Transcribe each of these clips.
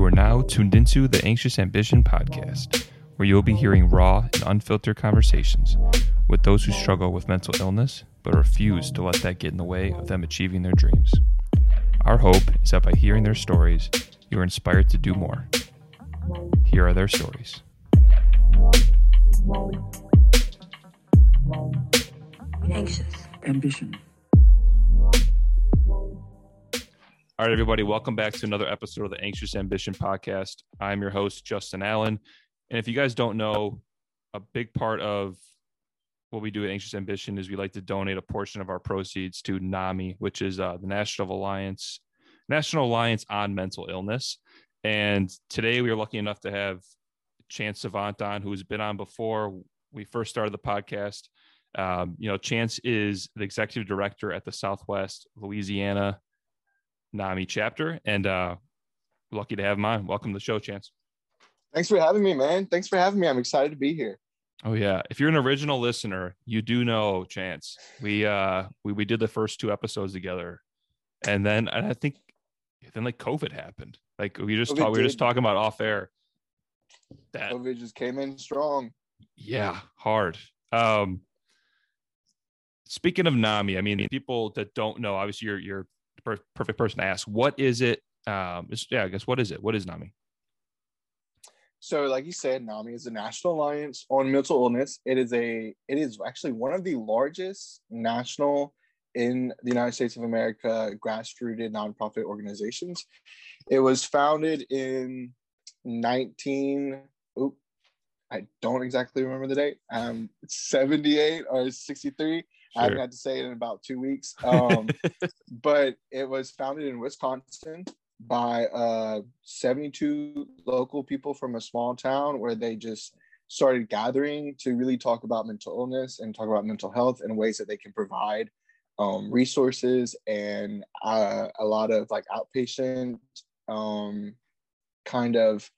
You are now tuned into the Anxious Ambition podcast, where you'll be hearing raw and unfiltered conversations with those who struggle with mental illness but refuse to let that get in the way of them achieving their dreams. Our hope is that by hearing their stories, you are inspired to do more. Here are their stories. Anxious. ambition. All right, everybody, welcome back to another episode of the Anxious Ambition podcast. I'm your host, Justin Allen. And if you guys don't know, a big part of what we do at Anxious Ambition is we like to donate a portion of our proceeds to NAMI, which is uh, the National Alliance National Alliance on Mental Illness. And today we are lucky enough to have Chance Savant on, who's been on before we first started the podcast. Um, you know, Chance is the executive director at the Southwest Louisiana NAMI chapter, and uh, lucky to have mine. Welcome to the show, Chance. Thanks for having me, man. Thanks for having me. I'm excited to be here. Oh yeah, if you're an original listener, you do know Chance. We uh we we did the first two episodes together, and then and I think then like COVID happened. Like we just COVID talk, we were just talking about off air. That COVID just came in strong. yeah, hard. Um, speaking of Nami, I mean, people that don't know, obviously, you're you're per- perfect person to ask. What is it? Um, yeah, I guess what is it? What is Nami? So, like you said, NAMI is the National Alliance on Mental Illness. It is a it is actually one of the largest national in the United States of America grassrooted nonprofit organizations. It was founded in 19 oop, I don't exactly remember the date. Um 78 or 63. I haven't had to say it in about two weeks. Um, but it was founded in Wisconsin by uh, 72 local people from a small town where they just started gathering to really talk about mental illness and talk about mental health and ways that they can provide um, resources and uh, a lot of like outpatient um, kind of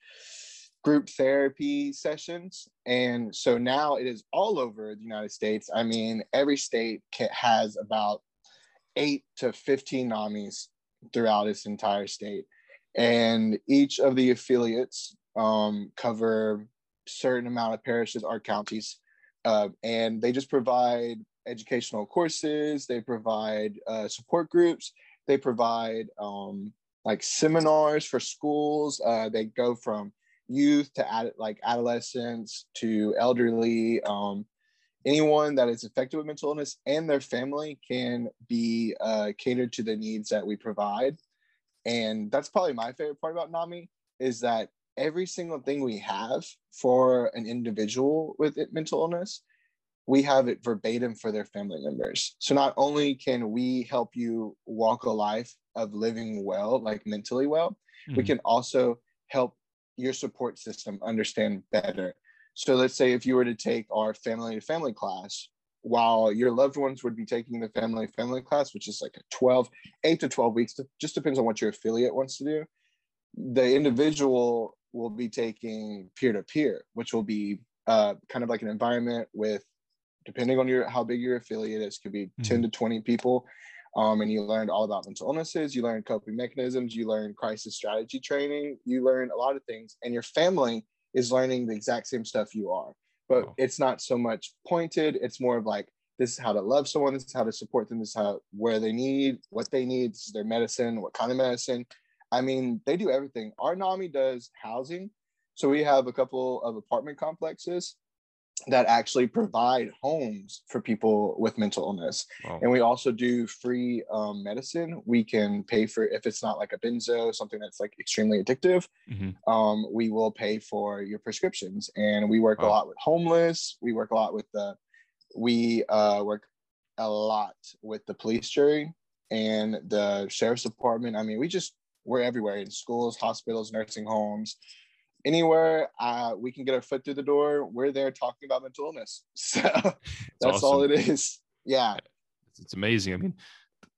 group therapy sessions. And so now it is all over the United States. I mean, every state has about eight to 15 NAMIs throughout its entire state. And each of the affiliates um, cover certain amount of parishes or counties. Uh, and they just provide educational courses, they provide uh, support groups, they provide um, like seminars for schools. Uh, they go from youth to ad- like adolescents to elderly. Um, anyone that is affected with mental illness and their family can be uh, catered to the needs that we provide. And that's probably my favorite part about NAMI is that every single thing we have for an individual with it- mental illness, we have it verbatim for their family members. So not only can we help you walk a life of living well, like mentally well, we Mhm. can also help your support system understand better. So let's say if you were to take our family to family class, while your loved ones would be taking the family to family class, which is like a 12, 8 to 12 weeks, just depends on what your affiliate wants to do. The individual will be taking peer to peer, which will be uh, kind of like an environment with, depending on your how big your affiliate is, could be 10 to 20 people. Um, and you learned all about mental illnesses, you learn coping mechanisms, you learn crisis strategy training, you learn a lot of things, and your family is learning the exact same stuff you are. But Wow. it's not so much pointed, it's more of like, this is how to love someone, this is how to support them, this is how where they need, what they need, this is their medicine, what kind of medicine. I mean, they do everything. Our NAMI does housing. So we have a couple of apartment complexes that actually provide homes for people with mental illness. Wow. And we also do free um, medicine. We can pay for if it's not like a benzo, something that's like extremely addictive. Mhm. Um, we will pay for your prescriptions. And we work a lot with homeless. We work a lot with the. We uh, work a lot with the police jury and the sheriff's department. I mean, we just we're everywhere in schools, hospitals, nursing homes, anywhere uh, we can get our foot through the door. We're there talking about mental illness. So that's all awesome. it is. Yeah. it's, amazing. I mean,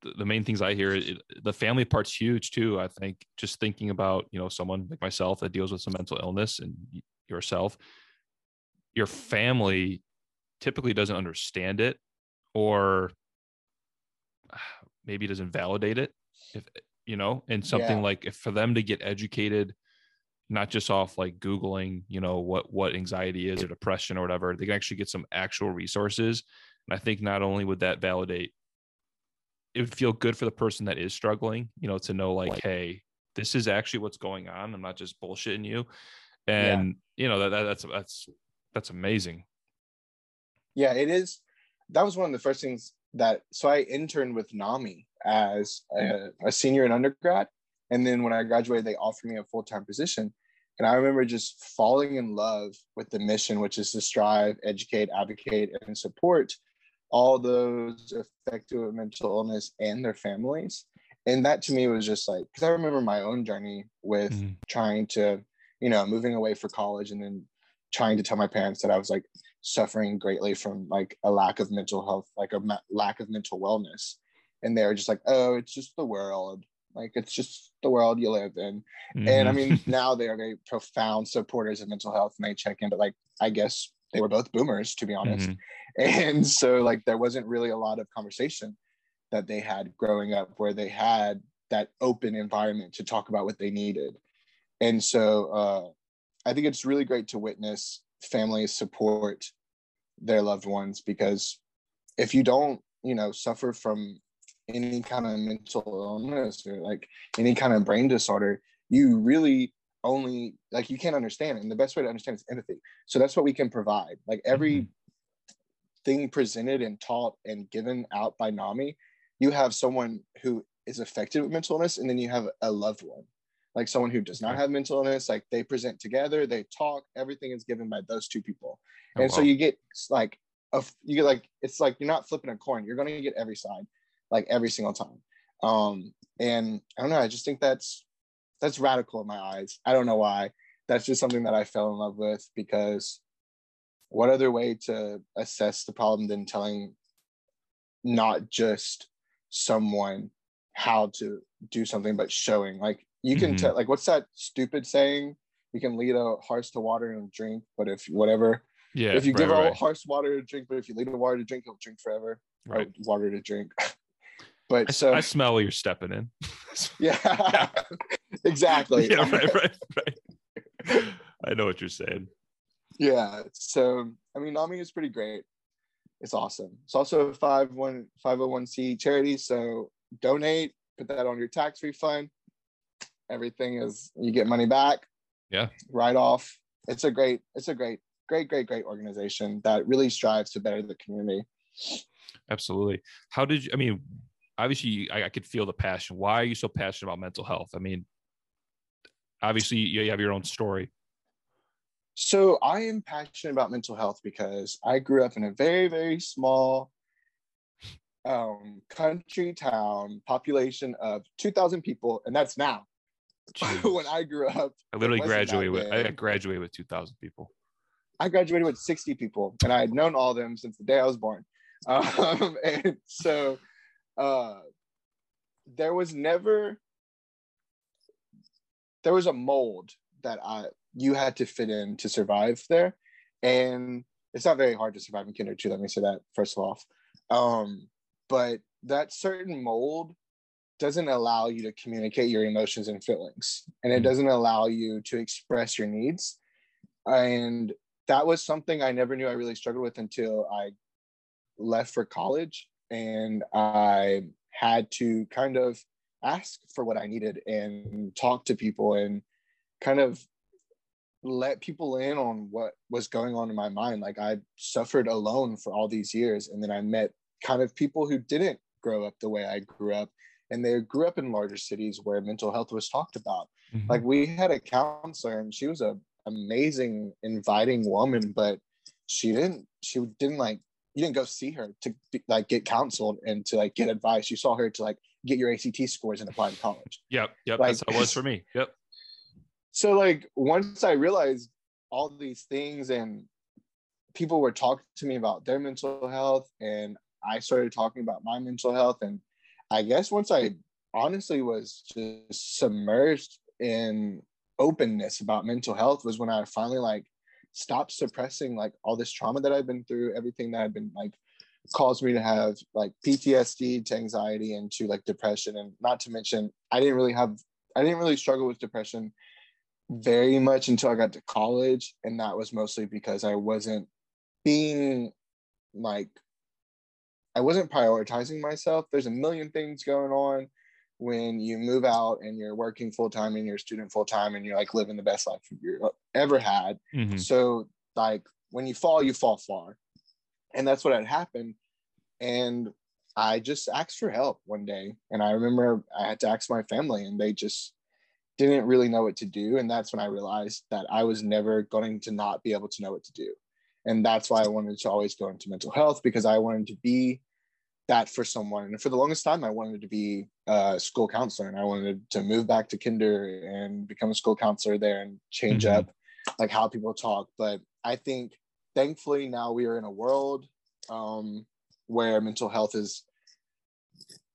the, the main things I hear, it, the family part's huge too. I think just thinking about you know someone like myself that deals with some mental illness and yourself, your family typically doesn't understand it, or maybe doesn't validate it. If you know, and something Yeah. like if for them to get educated not just off like googling you know what what anxiety is or depression or whatever they can actually get some actual resources and i think not only would that validate it would feel good for the person that is struggling you know to know like hey this is actually what's going on i'm not just bullshitting you and yeah. you know that, that that's that's that's amazing. Yeah it is that was one of the first things that so i interned with nami as mm-hmm. a, a senior in undergrad and then when I graduated, they offered me a full time position. And I remember just falling in love with the mission, which is to strive, educate, advocate, and support all those affected with mental illness and their families. And that to me was just like, because I remember my own journey with mm-hmm. trying to, you know, moving away for college and then trying to tell my parents that I was like suffering greatly from like a lack of mental health, like a ma- lack of mental wellness. And they were just like, oh, it's just the world like it's just the world you live in. Mm-hmm. And I mm-hmm. mean, now they are very profound supporters of mental health and they check in, but like I guess they were both boomers, to be honest. Mm-hmm. And so like there wasn't really a lot of conversation that they had growing up where they had that open environment to talk about what they needed. And so uh, I think it's really great to witness families support their loved ones because if you don't, you know, suffer from any kind of mental illness or like any kind of brain disorder, you really only like you can't understand. And the best way to understand is empathy. So that's what we can provide. Like every mm-hmm. thing presented and taught and given out by NAMI, you have someone who is affected with mental illness, and then you have a loved one, like someone who does not have mental illness. Like they present together, they talk, everything is given by those two people. Oh, and wow. so you get like a, you get like it's like you're not flipping a coin. You're going to get every side like every single time. Um, and I don't know, I just think that's that's radical in my eyes. I don't know why. That's just something that I fell in love with because what other way to assess the problem than telling not just someone how to do something, but showing like you can mm-hmm. tell like what's that stupid saying? You can lead a horse to water and drink, but if whatever, yeah, if you right, give right. a horse water to drink, but if you lead a water to drink, he'll drink forever. Right, water to drink. But I, so I smell you're stepping in. yeah, exactly. Yeah, right, right, right. I know what you're saying. Yeah. So I mean, NAMI is pretty great. It's awesome. It's also a 501 501c charity. So donate, put that on your tax refund. Everything is you get money back. Yeah. Right off. It's a great, it's a great, great, great, great organization that really strives to better the community. Absolutely. How did you I mean, obviously I, I, could feel the passion. Why are you so passionate about mental health? I mean, obviously you have your own story. So I am passionate about mental health because I grew up in a very, very small um, country town, population of 2,000 people, and that's now. when I grew up, I literally graduated with I graduated with 2,000 people. I graduated with 60 people, and I had known all of them since the day I was born. Um, and so uh, there was never there was a mold that I you had to fit in to survive there, and it's not very hard to survive in kinder too. Let me say that first off, um, but that certain mold doesn't allow you to communicate your emotions and feelings, and it mm-hmm. doesn't allow you to express your needs, and that was something I never knew I really struggled with until I left for college and I had to kind of ask for what I needed and talk to people and kind of let people in on what was going on in my mind. Like I suffered alone for all these years. And then I met kind of people who didn't grow up the way I grew up. And they grew up in larger cities where mental health was talked about. Mm-hmm. Like we had a counselor and she was a amazing, inviting woman, but she didn't, she didn't like you didn't go see her to like get counseled and to like get advice. You saw her to like get your ACT scores and apply to college. Yep, yep. Like, that's how it was for me. Yep. So like once I realized all these things and people were talking to me about their mental health and I started talking about my mental health and I guess once I honestly was just submerged in openness about mental health was when I finally like stop suppressing like all this trauma that I've been through, everything that I've been like caused me to have like PTSD to anxiety and to like depression. And not to mention, I didn't really have, I didn't really struggle with depression very much until I got to college. And that was mostly because I wasn't being like, I wasn't prioritizing myself. There's a million things going on when you move out and you're working full time and you're a student full time and you're like living the best life you've ever had. Mm-hmm. So, like, when you fall, you fall far. And that's what had happened. And I just asked for help one day. And I remember I had to ask my family, and they just didn't really know what to do. And that's when I realized that I was never going to not be able to know what to do. And that's why I wanted to always go into mental health because I wanted to be that for someone. And for the longest time, I wanted to be a school counselor and I wanted to move back to kinder and become a school counselor there and change mm-hmm. up like how people talk. But I think thankfully now we are in a world um, where mental health is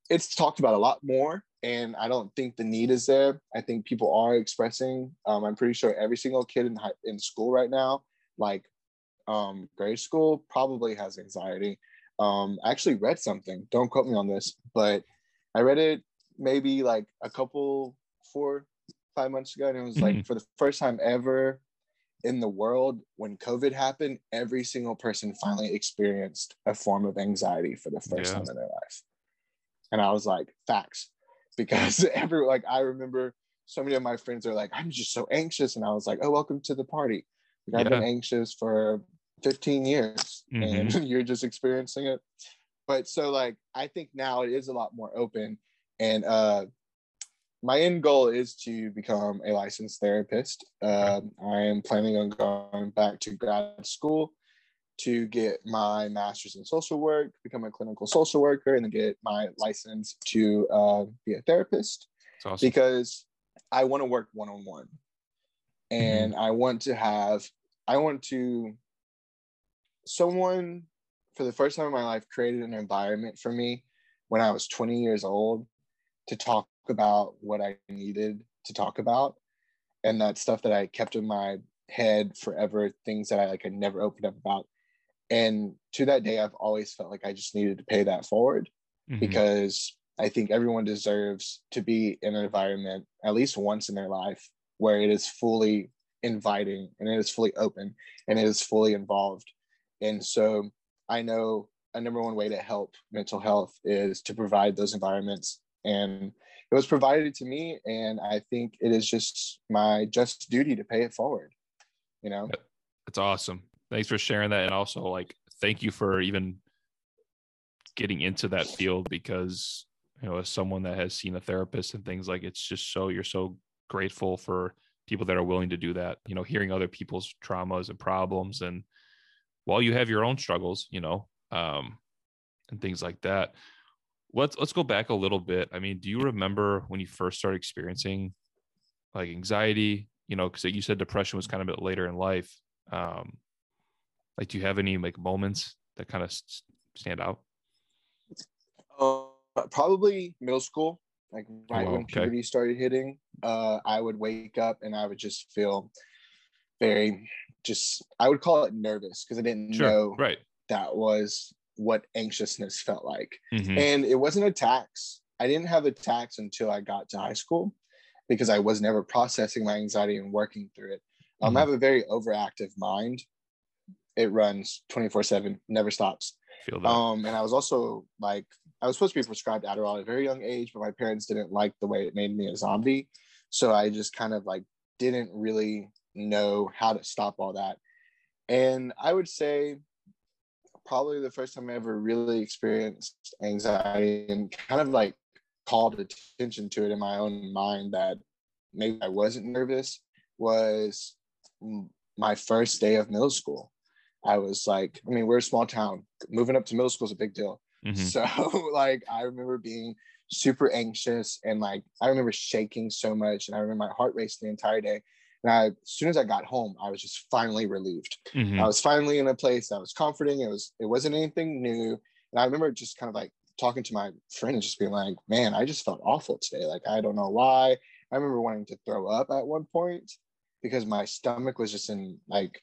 it's talked about a lot more and i don't think the need is there i think people are expressing um, i'm pretty sure every single kid in, high, in school right now like um, grade school probably has anxiety um, i actually read something don't quote me on this but i read it maybe like a couple four five months ago and it was mm-hmm. like for the first time ever in the world when covid happened every single person finally experienced a form of anxiety for the first yeah. time in their life and I was like, facts. Because every like I remember so many of my friends are like, I'm just so anxious. And I was like, oh, welcome to the party. Like, I've been anxious for 15 years mm-hmm. and you're just experiencing it. But so like I think now it is a lot more open. And uh my end goal is to become a licensed therapist. Uh, I am planning on going back to grad school to get my master's in social work, become a clinical social worker, and then get my license to uh, be a therapist. Awesome. Because I want to work one on one, and mm-hmm. I want to have, I want to, someone for the first time in my life created an environment for me when I was 20 years old to talk about what I needed to talk about, and that stuff that I kept in my head forever, things that I like I never opened up about and to that day, I've always felt like I just needed to pay that forward mm-hmm. because I think everyone deserves to be in an environment at least once in their life where it is fully inviting and it is fully open and it is fully involved. And so I know a number one way to help mental health is to provide those environments. And it was provided to me. And I think it is just my just duty to pay it forward. You know? That's awesome thanks for sharing that and also like thank you for even getting into that field because you know as someone that has seen a therapist and things like it's just so you're so grateful for people that are willing to do that you know hearing other people's traumas and problems and while you have your own struggles you know um and things like that let's let's go back a little bit i mean do you remember when you first started experiencing like anxiety you know because you said depression was kind of a bit later in life um like, do you have any like moments that kind of stand out? Uh, probably middle school, like right oh, when okay. puberty started hitting. Uh, I would wake up and I would just feel very, just I would call it nervous because I didn't sure. know right that was what anxiousness felt like, mm-hmm. and it wasn't attacks. I didn't have attacks until I got to high school because I was never processing my anxiety and working through it. Um, mm-hmm. I have a very overactive mind, it runs 24 7 never stops Feel that. um and i was also like i was supposed to be prescribed adderall at a very young age but my parents didn't like the way it made me a zombie so i just kind of like didn't really know how to stop all that and i would say probably the first time i ever really experienced anxiety and kind of like called attention to it in my own mind that maybe i wasn't nervous was my first day of middle school I was like, I mean, we're a small town. Moving up to middle school is a big deal. Mm-hmm. So like I remember being super anxious and like I remember shaking so much and I remember my heart racing the entire day. And I, as soon as I got home, I was just finally relieved. Mm-hmm. I was finally in a place that was comforting. It was it wasn't anything new. And I remember just kind of like talking to my friend and just being like, man, I just felt awful today. Like I don't know why. I remember wanting to throw up at one point because my stomach was just in like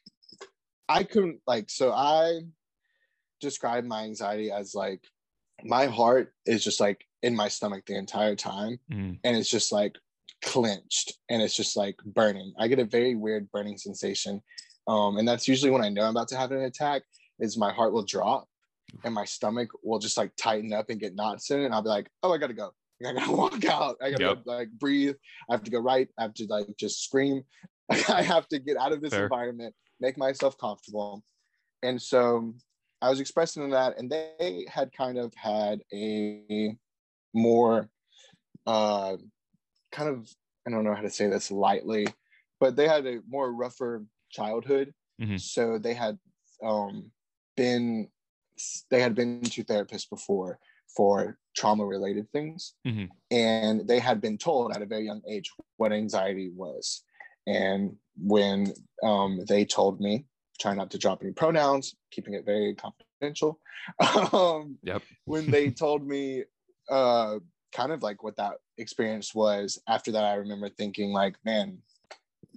I couldn't like so I describe my anxiety as like my heart is just like in my stomach the entire time mm. and it's just like clenched and it's just like burning. I get a very weird burning sensation. Um, and that's usually when I know I'm about to have an attack is my heart will drop and my stomach will just like tighten up and get knots in it. And I'll be like, oh, I gotta go. I gotta walk out. I gotta yep. like breathe. I have to go right. I have to like just scream. I have to get out of this Fair. environment, make myself comfortable. And so I was expressing that, and they had kind of had a more uh, kind of I don't know how to say this lightly, but they had a more rougher childhood. Mm-hmm. So they had um, been they had been to therapists before for trauma related things mm-hmm. and they had been told at a very young age what anxiety was and when um, they told me try not to drop any pronouns keeping it very confidential um, yep. when they told me uh, kind of like what that experience was. After that i remember thinking like man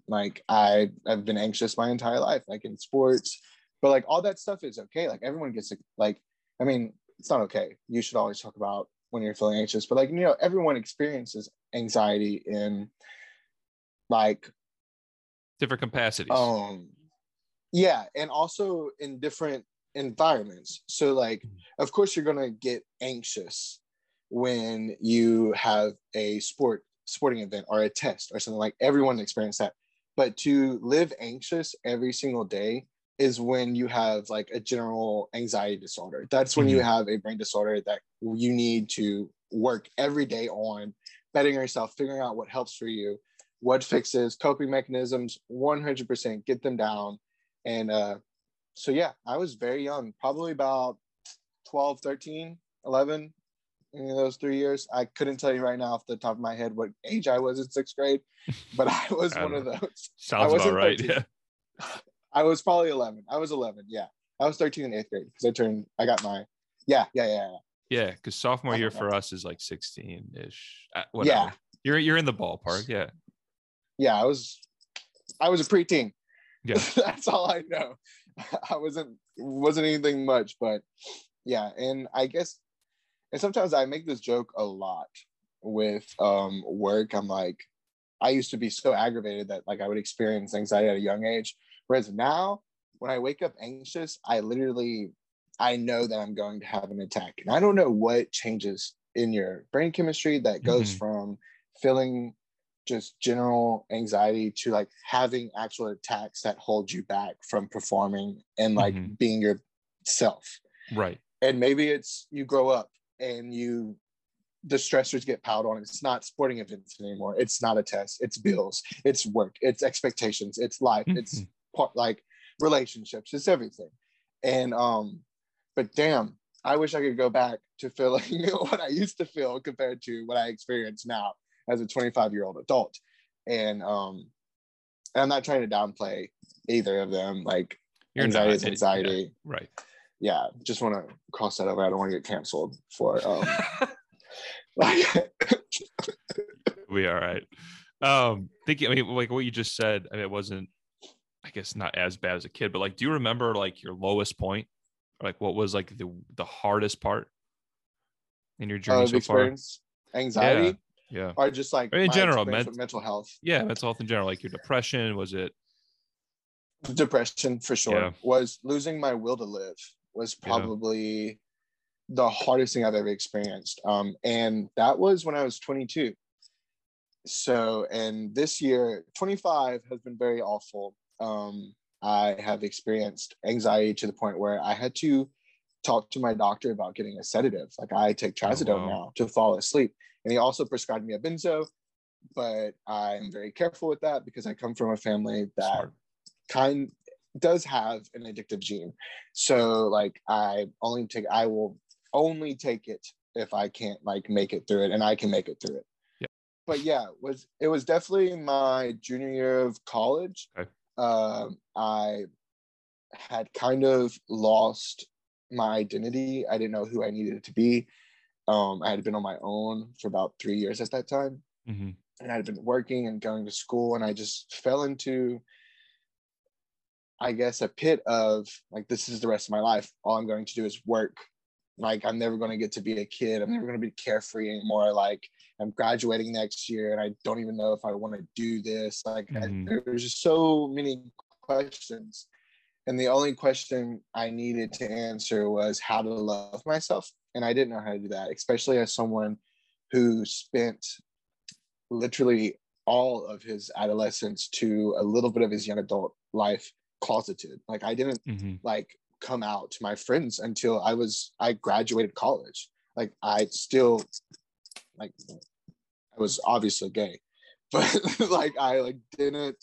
like i i've been anxious my entire life like in sports. But like all that stuff is okay. Like everyone gets like i mean it's not okay. You should always talk about when you're feeling anxious. But like you know everyone experiences anxiety in like different capacities. Um yeah and also in different environments. So like mm-hmm. of course you're going to get anxious when you have a sport sporting event or a test or something like everyone experience that. But to live anxious every single day is when you have like a general anxiety disorder. That's when mm-hmm. you have a brain disorder that you need to work every day on betting yourself figuring out what helps for you what fixes coping mechanisms 100% get them down. And uh so yeah i was very young probably about 12 13 11 in those three years. I couldn't tell you right now off the top of my head what age I was in sixth grade, but I was I one of those. Sounds about right. 13. Yeah. I was probably 11. I was 11. Yeah. I was 13 in eighth grade because I turned, I got my, yeah, yeah, yeah. Yeah. Yeah. Cause sophomore year for us is like 16 ish. Uh, yeah. You're, you're in the ballpark. Yeah. Yeah. I was, I was a preteen. Yeah. That's all I know. I wasn't, wasn't anything much, but yeah. And I guess and sometimes I make this joke a lot with um, work. I'm like, I used to be so aggravated that like I would experience anxiety at a young age. Whereas now, when I wake up anxious, I literally I know that I'm going to have an attack, and I don't know what changes in your brain chemistry that goes mm-hmm. from feeling just general anxiety to like having actual attacks that hold you back from performing and like mm-hmm. being yourself. Right. And maybe it's you grow up and you the stressors get piled on. It's not sporting events anymore. It's not a test. It's bills. It's work. It's expectations. It's life. Mm-hmm. It's part like relationships. It's everything. And um, but damn, I wish I could go back to feeling what I used to feel compared to what I experience now as a 25 year old adult. And um, and I'm not trying to downplay either of them. Like You're anxiety is anxiety. Yeah, right yeah, just want to cross that over. I don't want to get canceled for um like we all right. Um thinking I mean like what you just said, I mean it wasn't I guess not as bad as a kid, but like do you remember like your lowest point? like what was like the the hardest part in your journey uh, so experience, far? Anxiety. Yeah. yeah. Or just like I mean, in general, mental health. Yeah, mental health in general. Like your depression, was it depression for sure. Yeah. Was losing my will to live was probably yeah. the hardest thing I've ever experienced. Um, and that was when I was 22. So, and this year, 25 has been very awful. Um, I have experienced anxiety to the point where I had to talk to my doctor about getting a sedative. Like I take trazodone oh, wow. now to fall asleep. And he also prescribed me a benzo, but I'm very careful with that because I come from a family that Smart. kind does have an addictive gene. So like I only take I will only take it if I can't like make it through it and I can make it through it. Yeah. But yeah, it was it was definitely my junior year of college. Okay. Um, I had kind of lost my identity. I didn't know who I needed to be. Um, I had been on my own for about three years at that time. Mm-hmm. And I had been working and going to school, and I just fell into I guess, a pit of like, this is the rest of my life. All I'm going to do is work. Like, I'm never going to get to be a kid. I'm never going to be carefree anymore. Like, I'm graduating next year and I don't even know if I want to do this. Like Mhm. I, there's just so many questions. And the only question I needed to answer was how to love myself. And I didn't know how to do that, especially as someone who spent literally all of his adolescence to a little bit of his young adult life closeted. Like I didn't Mhm. like come out to my friends until I was I graduated college. Like I still like I was obviously gay, but like I like didn't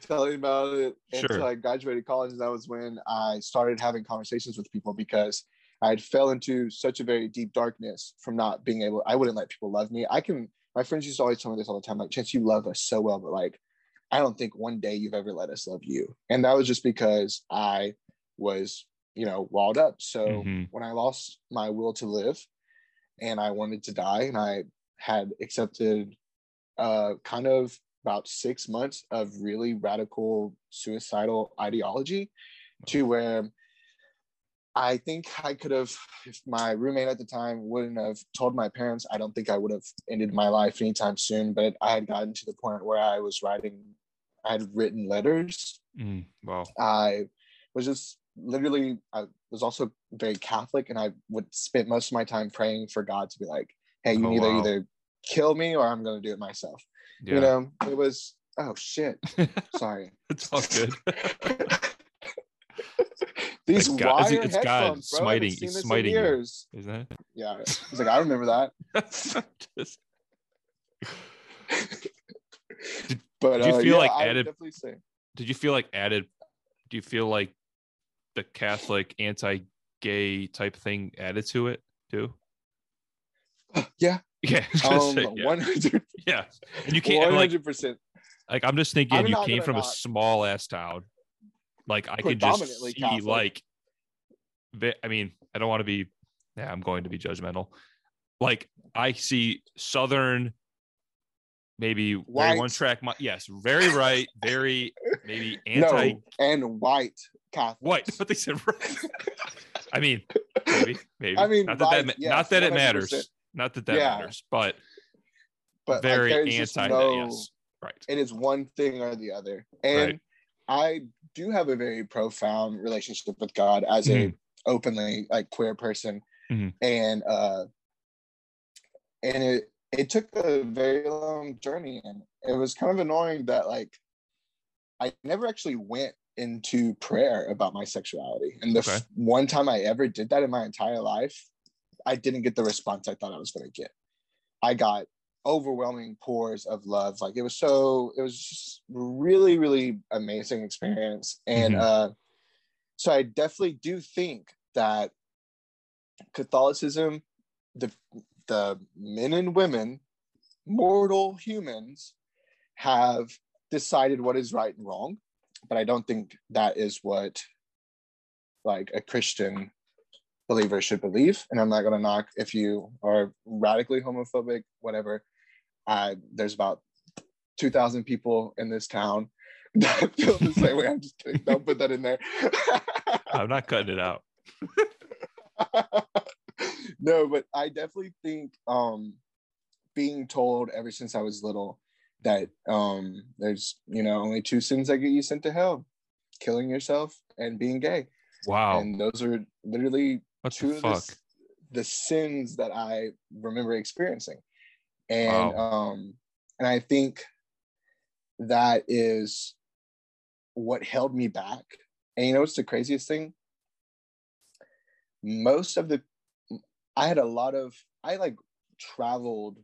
tell anybody about it until I graduated college. And that was when I started having conversations with people because I had fell into such a very deep darkness from not being able. I wouldn't let people love me. I can. My friends used to always tell me this all the time. Like, Chance, you love us so well, but like, I don't think one day you've ever let us love you. And that was just because I was, you know, walled up. So Mhm. when I lost my will to live and I wanted to die, and I had accepted uh, kind of about six months of really radical suicidal ideology to where I think I could have, if my roommate at the time wouldn't have told my parents, I don't think I would have ended my life anytime soon. But I had gotten to the point where I was writing, I had written letters Mm. Wow. I was just literally, I was also very Catholic, and I would spend most of my time praying for God to be like, "Hey, you Oh, either wow. either kill me or I'm going to do it myself." Yeah. You know, it was oh shit, sorry. it's all good. These Like God- wire it's God headphones, bro. Smiting- he's smiting you. years. Isn't it? Yeah, he's like, I remember that. Just- But Did you uh, feel yeah, like I added- definitely say did you feel like added do you feel like the catholic anti-gay type thing added to it too yeah, yeah I was gonna um, say, yeah. one hundred, yeah and you can't like hundred percent. like i'm just thinking I'm you came from a small ass town like i can just see Catholic. like i mean i don't want to be yeah i'm going to be judgmental like i see southern maybe very White. one track yes very right very maybe anti No, and white Catholics. White, but they said right. I mean, maybe, maybe. I mean, not that, that right, ma- yes, not that it 100%. matters. Not that that Yeah. matters, but, but very just anti no- that. Yes, right. it is one thing or the other and Right. i do have a very profound relationship with god as Mhm. a openly like queer person Mhm. and uh and it it took a very long journey and it was kind of annoying that like i never actually went into prayer about my sexuality and the Okay. f- one time i ever did that in my entire life i didn't get the response i thought i was going to get i got overwhelming pours of love like it was so it was just really really amazing experience and Mhm. uh so i definitely do think that catholicism the the men and women mortal humans have decided what is right and wrong. But i don't think that is what like a christian believer should believe. And i'm not going to knock if you are radically homophobic whatever. Uh, there's about 2000 people in this town that feel the same way. I'm just kidding. Don't put that in there. I'm not cutting it out. no, but I definitely think um being told ever since I was little that um there's you know only two sins that get you sent to hell killing yourself and being gay. Wow. and those are literally what two the of the, the sins that I remember experiencing. And um and I think that is what held me back. And you know what's the craziest thing? Most of the i had a lot of i like traveled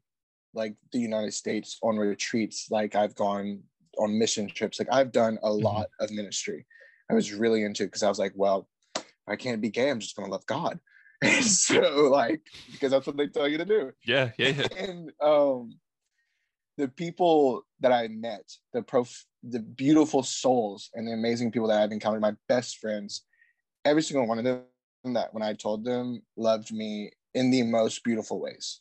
like the united states on retreats like i've gone on mission trips like i've done a lot of ministry. I was really into it because i was like well i can't be gay i'm just going to love god. And so like because that's what they tell you to do. Yeah, yeah, yeah. and um the people that I met, the prof the beautiful souls and the amazing people that I've encountered, my best friends, every single one of them that when I told them loved me in the most beautiful ways.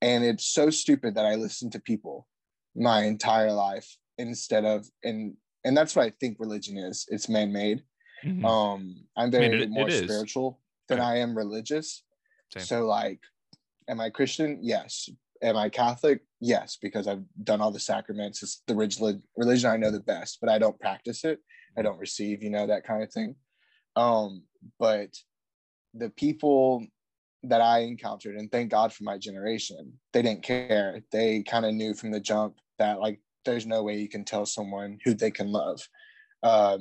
And it's so stupid that I listened to people my entire life instead of and and that's what I think religion is. It's man-made. Mhm. Um I'm I mean, very it- more it spiritual than Right. I am religious. Same. So like am I Christian? Yes. Am I Catholic? Yes, because I've done all the sacraments. It's the religion religion I know the best, but I don't practice it. I don't receive, you know, that kind of thing. Um, but the people that I encountered, and thank God for my generation, they didn't care. They kind of knew from the jump that like there's no way you can tell someone who they can love. Uh,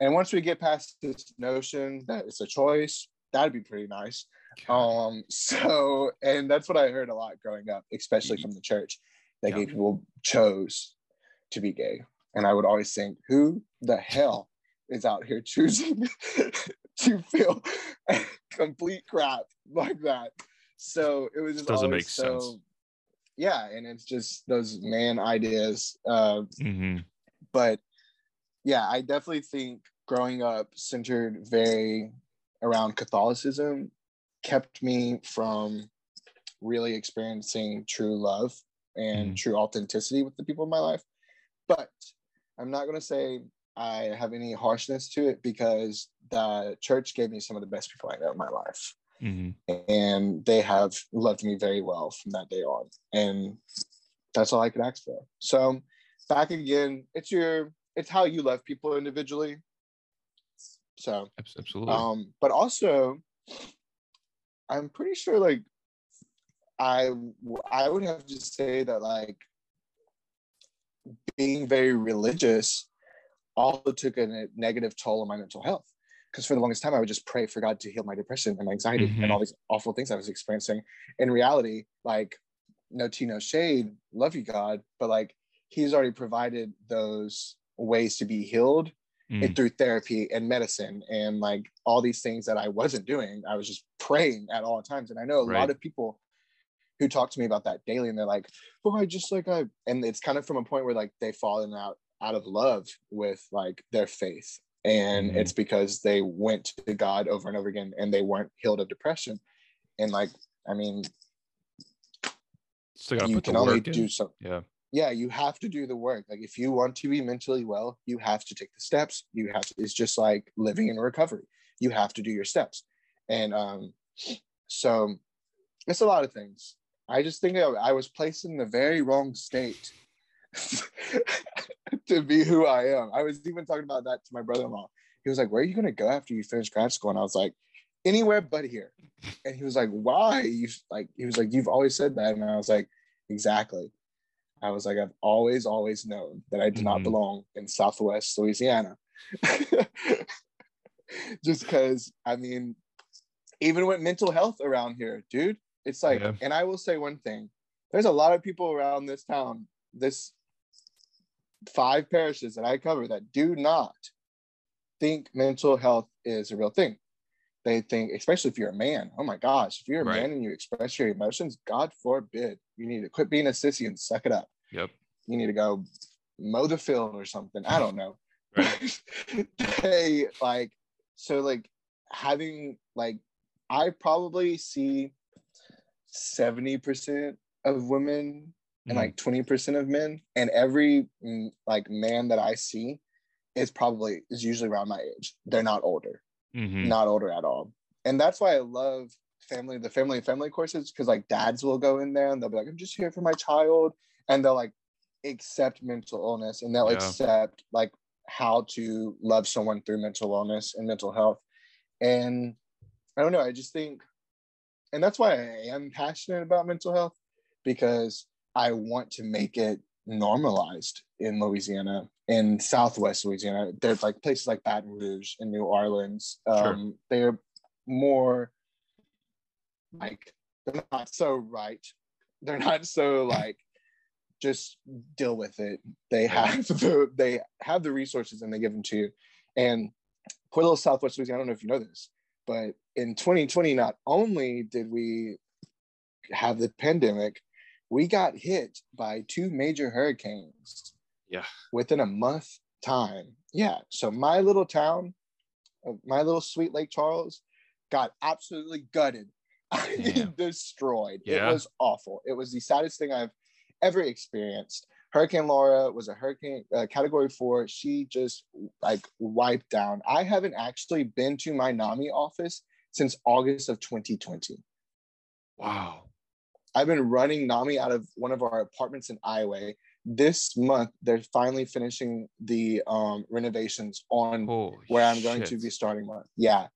and once we get past this notion that it's a choice, that'd be pretty nice. Um, so, and that's what I heard a lot growing up, especially from the church, that gay people chose to be gay. And I would always think, who the hell is out here choosing to feel complete crap like that? So it was just doesn't make so, sense. Yeah, and it's just those man ideas. Uh, hmm but yeah, I definitely think growing up centered very around Catholicism kept me from really experiencing true love and Mhm. true authenticity with the people in my life. But I'm not going to say I have any harshness to it because the church gave me some of the best people I know in my life. hmm And they have loved me very well from that day on. And that's all I could ask for. So back again, it's your it's how you love people individually. So Absolutely. um, but also, I'm pretty sure like I I would have to say that like being very religious also took a negative toll on my mental health. Because for the longest time, I would just pray for God to heal my depression and my anxiety Mhm. and all these awful things I was experiencing. In reality, like no tea, no shade, love you, God, but like He's already provided those ways to be healed Mm. it through therapy and medicine and like all these things that I wasn't doing. I was just praying at all times. And I know a Right. lot of people who talk to me about that daily and they're like, oh, I just like I and it's kind of from a point where like they fallen out out of love with like their faith. And Mhm. it's because they went to God over and over again and they weren't healed of depression. And like, I mean, Still you put the can only work do so Yeah. yeah you have to do the work like if you want to be mentally well you have to take the steps you have to it's just like living in recovery you have to do your steps and um so it's a lot of things i just think I, I was placed in the very wrong state to be who i am. I was even talking about that to my brother-in-law. He was like where are you going to go after you finish grad school? And i was like anywhere but here. And he was like why? You like he was like you've always said that. And i was like exactly. I was like, I've always, always known that I did not Mhm. belong in Southwest Louisiana. Just because, I mean, even with mental health around here, dude, it's like, Yeah. and I will say one thing there's a lot of people around this town, this five parishes that I cover that do not think mental health is a real thing. They think, especially if you're a man, oh my gosh, if you're a Right. man and you express your emotions, God forbid, you need to quit being a sissy and suck it up Yep. you need to go mow the field or something. I don't know. Right. they like so like having like I probably see 70% of women and Mhm. like 20% of men and every mm, like man that I see is probably is usually around my age. They're not older Mhm. not older at all. And that's why I love family, the family and family courses, because like dads will go in there and they'll be like, I'm just here for my child. And they'll like accept mental illness and they'll Yeah. accept like how to love someone through mental illness and mental health. And I don't know, I just think, and that's why I am passionate about mental health because I want to make it normalized in Louisiana, in Southwest Louisiana. There's like places like Baton Rouge and New Orleans. Um, They're more like they're not so right. They're not so like just deal with it. They have the they have the resources and they give them to you. And poor little Southwest Louisiana. I don't know if you know this, but in 2020, not only did we have the pandemic, we got hit by two major hurricanes. Yeah. Within a month time. Yeah. So my little town, uh, my little sweet Lake Charles, got absolutely gutted. I mean, destroyed. Yeah. It was awful. It was the saddest thing I've ever experienced. Hurricane Laura was a hurricane uh, category four. She just like wiped down. I haven't actually been to my NAMI office since August of 2020. Wow. I've been running Nami out of one of our apartments in Iowa. This month, they're finally finishing the um, renovations on Holy where I'm going to be starting one. Yeah.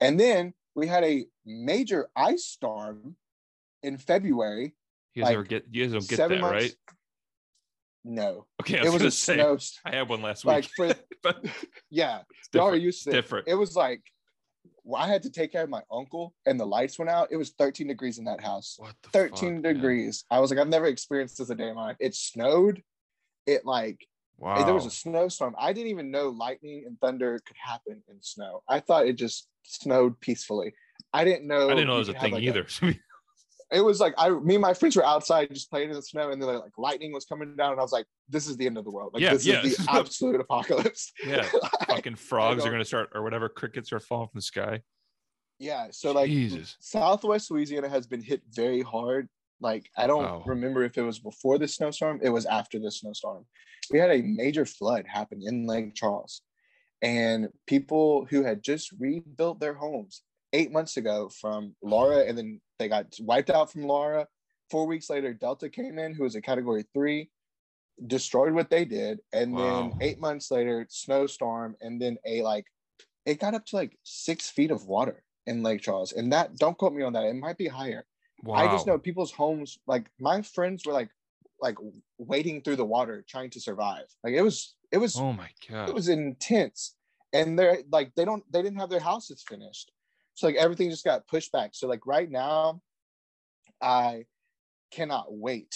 And then we had a major ice storm in February. You guys like, ever get you guys don't get that, months. right? No, Okay, I it was, was gonna say snow. I had one last Like week. for but yeah, y'all are used to it. different. It was like well, I had to take care of my uncle, and the lights went out. It was 13 degrees in that house. What the 13 fuck, man? degrees. I was like, I've never experienced this a day in my life. It snowed. It like Wow. there was a snowstorm. I didn't even know lightning and thunder could happen in snow. I thought it just snowed peacefully. I didn't know. I didn't know it was a thing like, either. It was like I, me and my friends were outside just playing in the snow, and then like lightning was coming down, and I was like, "This is the end of the world. Like Yeah, this yeah. is the absolute apocalypse." yeah, Like, fucking frogs are gonna start or whatever crickets are falling from the sky. yeah. So like, Jesus. Southwest Louisiana has been hit very hard. Like I don't Wow. remember if it was before the snowstorm. It was after the snowstorm. We had a major flood happen in Lake Charles, and people who had just rebuilt their homes eight months ago from Laura, and then they got wiped out from Laura. Four weeks later, Delta came in, who was a Category Three, destroyed what they did, and Wow. then eight months later, snowstorm, and then a like, it got up to like six feet of water in Lake Charles, and that don't quote me on that. It might be higher. Wow. I just know people's homes, like my friends were like, like wading through the water trying to survive. Like it was, it was, Oh my god. it was intense. And they're like, they don't, they didn't have their houses finished. So like everything just got pushed back. So like right now, I cannot wait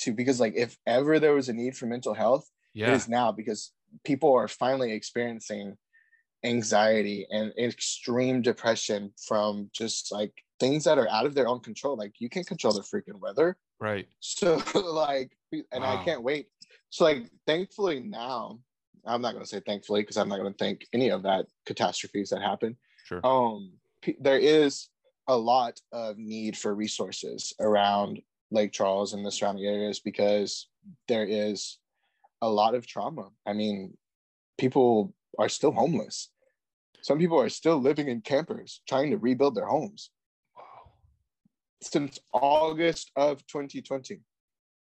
to because like if ever there was a need for mental health, it yeah. is now because people are finally experiencing anxiety and extreme depression from just like things that are out of their own control. Like you can't control the freaking weather. Right. So like and Wow. I can't wait. So like thankfully now, I'm not gonna say thankfully because I'm not gonna thank any of that catastrophes that happen. Sure. Um p- there is a lot of need for resources around Lake Charles and the surrounding areas because there is a lot of trauma. I mean, people are still homeless. Some people are still living in campers trying to rebuild their homes Wow. since August of 2020. I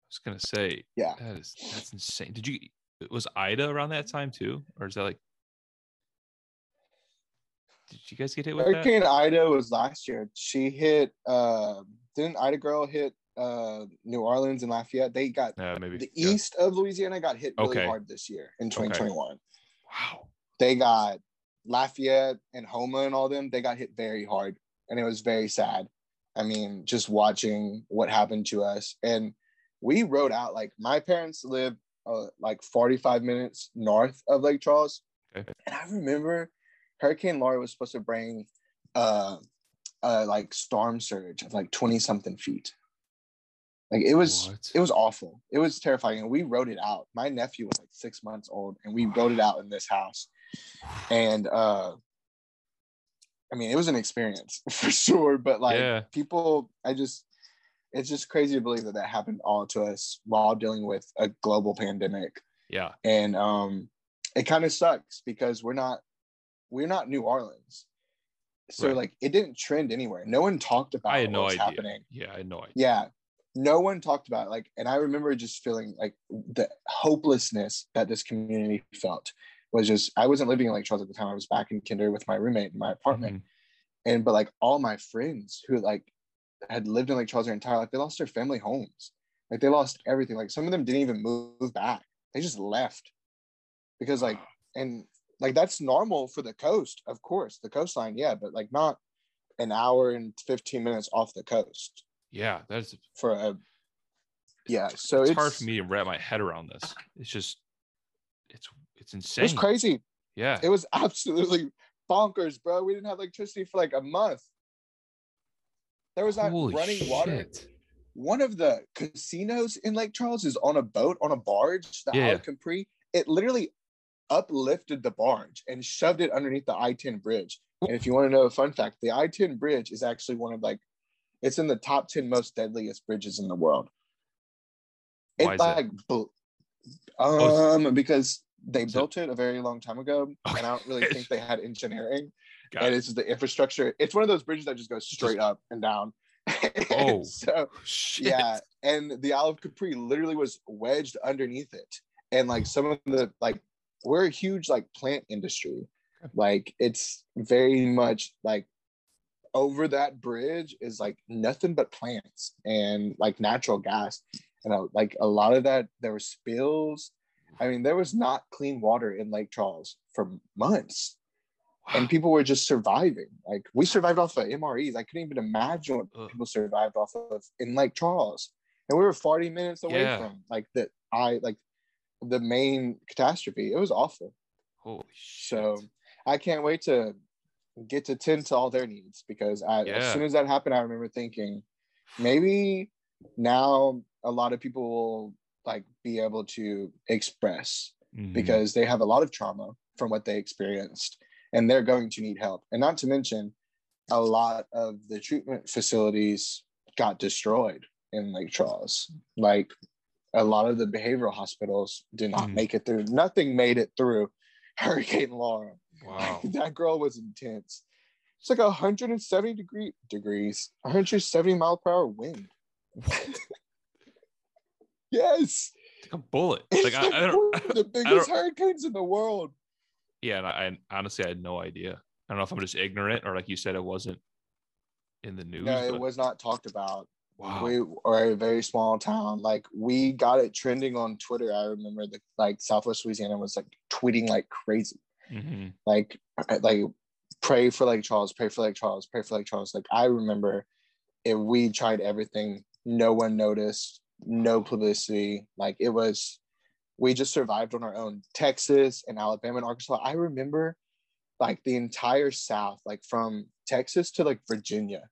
was gonna say Yeah. that is that's insane. Did you was Ida around that time too, or is that like? Did you guys get hit with that? Hurricane Ida was last year. She hit uh didn't Ida girl hit uh New Orleans and Lafayette? They got Yeah, maybe the yeah. east of Louisiana got hit really Okay. hard this year in 2021. Wow. They got Lafayette and Houma and all them, they got hit very hard. And it was very sad. I mean, just watching what happened to us. And we rode out like my parents live uh, like 45 minutes north of Lake Charles. Okay. And I remember Hurricane Laura was supposed to bring uh, uh like storm surge of like 20 something feet. Like it was What? it was awful. It was terrifying. And we wrote it out. My nephew was like six months old and we wrote it out in this house. And uh I mean it was an experience for sure, but like yeah. people i just it's just crazy to believe that that happened all to us while dealing with a global pandemic Yeah. and um it kind of sucks because we're not we're not new orleans so Right. like it didn't trend anywhere no one talked about I had what no was idea. happening Yeah, I had no idea. yeah no one talked about it. like and i remember just feeling like the hopelessness that this community felt was just i wasn't living in lake charles at the time i was back in kinder with my roommate in my apartment Mhm. and but like all my friends who like had lived in Lake Charles their entire life, they lost their family homes. Like they lost everything. Like some of them didn't even move back. They just left because like and like that's normal for the coast, of course, the coastline, yeah, but like not an hour and 15 minutes off the coast Yeah, that's for a yeah. So it's, it's, hard for me to wrap my head around this. It's just it's it's insane. It's crazy. Yeah. It was absolutely bonkers, bro. We didn't have electricity for like a month. There was not Holy running water. one of the casinos in Lake Charles is on a boat on a barge, the yeah. Isle Capri. It literally uplifted the barge and shoved it underneath the I-10 bridge. And if you want to know a fun fact, the I-10 bridge is actually one of like it's in the top 10 most deadliest bridges in the world. It Why is like Oh, um because they it- built it a very long time ago, and I don't really think they had engineering Got and it. it's the infrastructure. It's one of those bridges that just goes straight up and down. Oh, so Shit. yeah, and the olive capri literally was wedged underneath it, and like some of the like we're a huge like plant industry, like it's very much like over that bridge is like nothing but plants and like natural gas, and uh, like a lot of that there were spills. I mean, there was not clean water in Lake Charles for months and people were just surviving. Like we survived off of MREs. I couldn't even imagine what Ugh. people survived off of in Lake Charles, and we were 40 minutes away Yeah. from like the I like the main catastrophe. It was awful. Holy shit. So I can't wait to get to tend to all their needs because I, Yeah. as soon as that happened, I remember thinking maybe now a lot of people will like be able to express Mhm. because they have a lot of trauma from what they experienced and they're going to need help. And not to mention, a lot of the treatment facilities got destroyed in Lake Charles. Like a lot of the behavioral hospitals did not Mhm. make it through. Nothing made it through Hurricane Laura. wow. that girl was intense. It's like 170 degree degrees, 170 mile per hour wind. yes. Like a bullet. It's Like like I don't. one of the biggest don't- hurricanes in the world. Yeah, and I, I honestly I had no idea. I don't know if I'm just ignorant or like you said, it wasn't in the news. No, it but- was not talked about. Wow. We are a very small town. Like we got it trending on Twitter. I remember the like Southwest Louisiana was like tweeting like crazy. Mhm. Like like pray for Lake Charles, pray for Lake Charles, pray for Lake Charles. Like I remember if we tried everything, no one noticed, no publicity. Like it was we just survived on our own. Texas and Alabama and Arkansas. I remember like the entire South, like from Texas to like Virginia,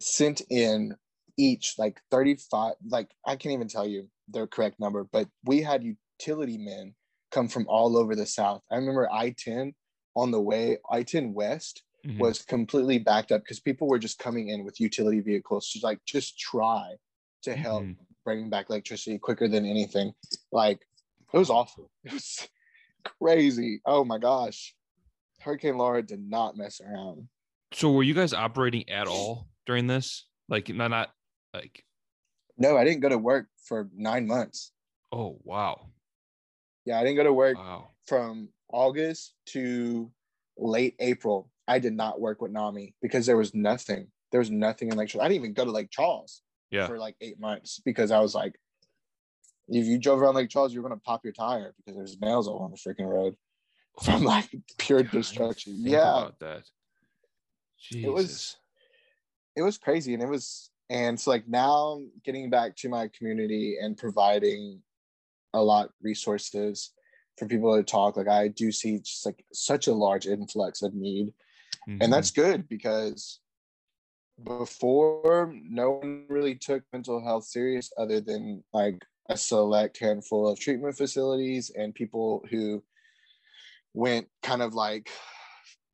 sent in each like 35, like I can't even tell you the correct number, but we had utility men come from all over the South. I remember I 10 on the way, I 10 West Mhm. was completely backed up because people were just coming in with utility vehicles to like just try to help Mhm. bring back electricity quicker than anything. Like it was awful. It was crazy. Oh my gosh. Hurricane Laura did not mess around. So were you guys operating at all during this? Like not not like No, I didn't go to work for nine months. oh wow. Yeah, I didn't go to work Wow. from August to late April. I did not work with NAMI because there was nothing. There was nothing in Lake Charles. I didn't even go to Lake Charles Yeah. for like eight months because I was like, if you drove around Lake Charles, you're gonna pop your tire because there's nails all on the freaking road oh from like pure God, destruction. Yeah, About that. Jesus. It was- it was crazy and it was and so like now getting back to my community and providing a lot resources for people to talk like i do see just like such a large influx of need Mhm. and that's good because before no one really took mental health serious other than like a select handful of treatment facilities and people who went kind of like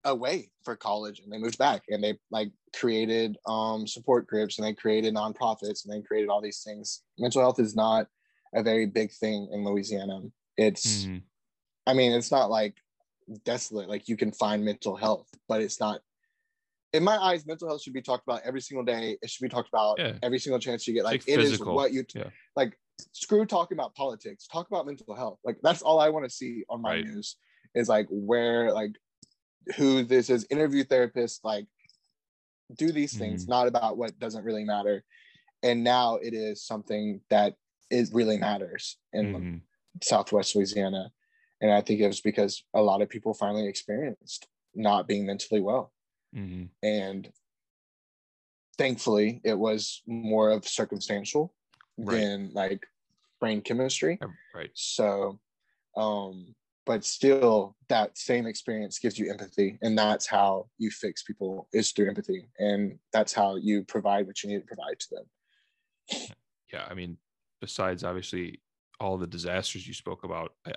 away for college and they moved back and they like created um support groups and they created nonprofits and they created all these things mental health is not a very big thing in louisiana it's Mhm. I mean, it's not like desolate. Like you can find mental health, but it's not. In my eyes, mental health should be talked about every single day. It should be talked about Yeah. every single chance you get. Like like it is physical. what you Yeah. like. Screw talking about politics. Talk about mental health. Like that's all I want to see on my Right. news is like where like who this is. Interview therapists. Like do these things. Mm-hmm. Not about what doesn't really matter. And now it is something that it really matters in Mhm. Southwest Louisiana. And I think it was because a lot of people finally experienced not being mentally well. Mhm. And thankfully, it was more of circumstantial Right. than like brain chemistry. Right. So, um, but still, that same experience gives you empathy. And that's how you fix people is through empathy. And that's how you provide what you need to provide to them. yeah, I mean, besides obviously all the disasters you spoke about, I,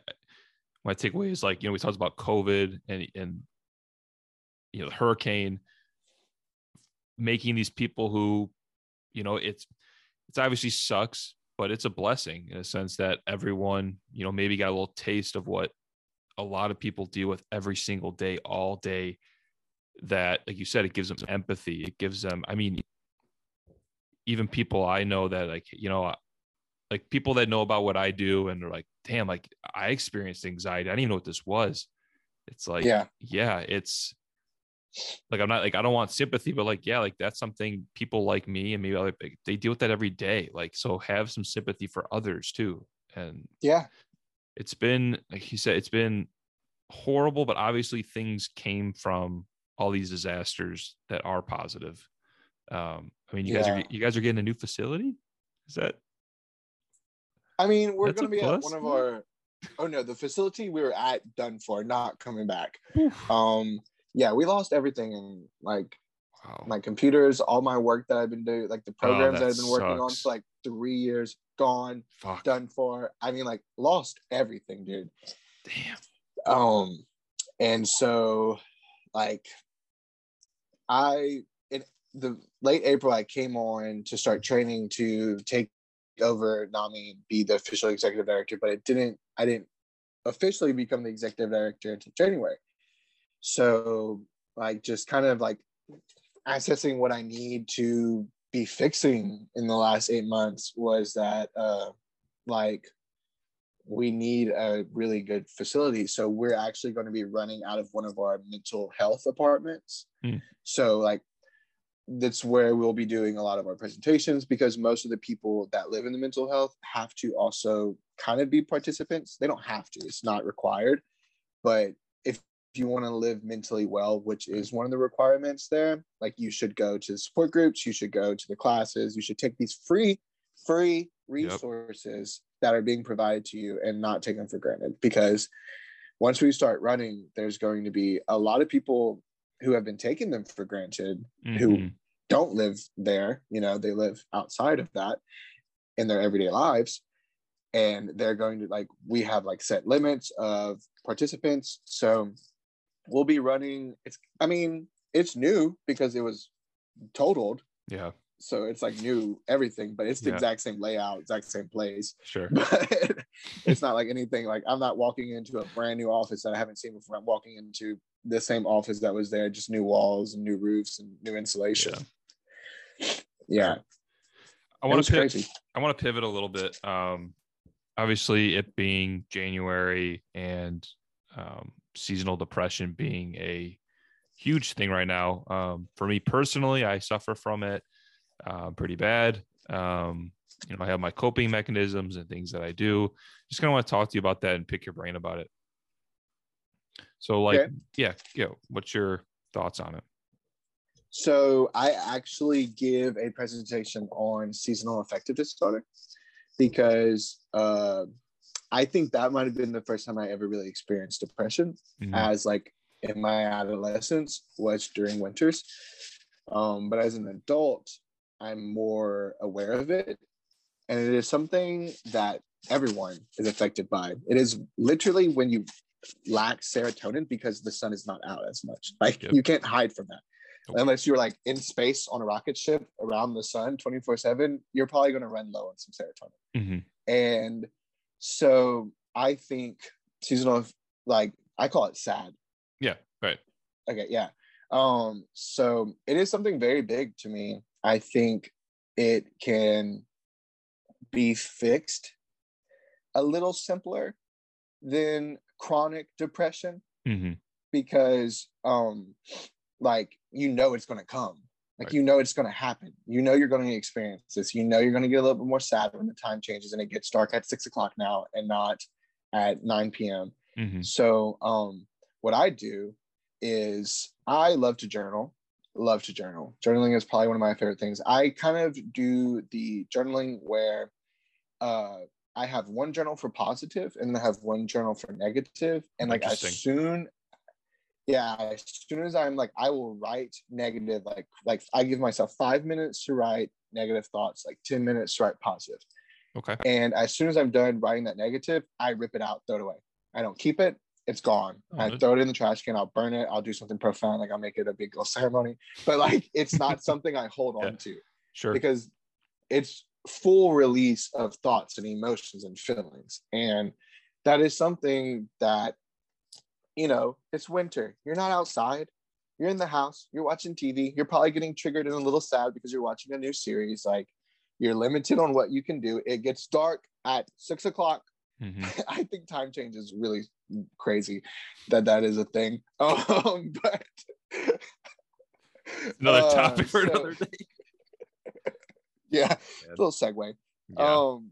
my takeaway is like you know we talked about COVID and and you know the hurricane making these people who you know it's it's obviously sucks, but it's a blessing in a sense that everyone you know maybe got a little taste of what a lot of people deal with every single day, all day. That, like you said, it gives them empathy. It gives them, I mean, even people I know that like you know like people that know about what I do and they're like, damn, like I experienced anxiety. I didn't even know what this was. It's like, Yeah. yeah, it's like I'm not like I don't want sympathy, but like, yeah, like that's something people like me and maybe other they deal with that every day. Like, so have some sympathy for others too. And Yeah. It's been like he said, it's been horrible, but obviously things came from all these disasters that are positive. Um, I mean, you guys are you guys are getting a new facility. Is that I mean, we're to be at one of our. Oh no, the facility we were at done for, not coming back. Um, yeah, we lost everything and like wow. my computers, all my work that I've been doing, like the programs Oh, that that I've been working on for like three years, gone, Fuck. done for. I mean, like lost everything, dude. Damn. Um, and so like I in the late April I came on to start training to take over NAMI be the official executive director, but it didn't I didn't officially become the executive director until January. So like just kind of like accessing what I need to be fixing in the last eight months was that uh like we need a really good facility. So we're actually going to be running out of one of our mental health apartments. Hmm. So like that's where we'll be doing a lot of our presentations because most of the people that live in the mental health have to also kind of be participants. They don't have to, it's not required. But you want to live mentally well, which is one of the requirements there, like you should go to the support groups, you should go to the classes, you should take these free, free resources that are being provided to you and not take them for granted. Because once we start running, there's going to be a lot of people who have been taking them for granted who Mhm. don't live there you know they live outside of that in their everyday lives and they're going to like we have like set limits of participants so we'll be running it's i mean it's new because it was totaled Yeah, so it's like new everything but it's the Yeah. exact same layout exact same place sure. but it's not like anything like i'm not walking into a brand new office that i haven't seen before i'm walking into the same office that was there just new walls and new roofs and new insulation yeah, I want to pivot. I want to pivot a little bit. Um, obviously, it being January and um, seasonal depression being a huge thing right now. Um, for me personally, I suffer from it uh, pretty bad. Um, you know, I have my coping mechanisms and things that I do. Just kind of want to talk to you about that and pick your brain about it. So, like, Okay. yeah, yeah. What's your thoughts on it? So I actually give a presentation on seasonal affective disorder because uh, I think that might have been the first time I ever really experienced depression Mhm. as like in my adolescence was during winters. Um, but as an adult, I'm more aware of it. And it is something that everyone is affected by. It is literally when you lack serotonin because the sun is not out as much. Like Yep. you can't hide from that. Nope. Unless you're like in space on a rocket ship around the sun 24 7, you're probably going to run low on some serotonin. Mhm. And so I think seasonal, like I call it sad. Yeah, right. Okay, yeah. Um, so it is something very big to me. I think it can be fixed a little simpler than chronic depression hmm because um like you know it's going to come like Right. you know it's going to happen. You know you're going to experience this. You know you're going to get a little bit more sad when the time changes and it gets dark at six o'clock now and not at 9 p.m hmm so um what i do is i love to journal love to journal. Journaling is probably one of my favorite things. I kind of do the journaling where uh i have one journal for positive and then i have one journal for negative. negative and like as soon yeah as soon as i'm like i will write negative like like i give myself five minutes to write negative thoughts like 10 minutes to write positive Okay. and as soon as i'm done writing that negative i rip it out throw it away i don't keep it it's gone Oh, i throw it in the trash can i'll burn it i'll do something profound like i'll make it a big ceremony but like it's not something i hold Yeah. on to Sure. because it's full release of thoughts and emotions and feelings and that is something that you know it's winter you're not outside you're in the house you're watching tv you're probably getting triggered and a little sad because you're watching a new series like You're limited on what you can do. It gets dark at six o'clock. Mhm. I think time change is really crazy that that is a thing. Um, but Another uh, topic for so- another day. yeah, Yeah. little segue. Yeah. Um,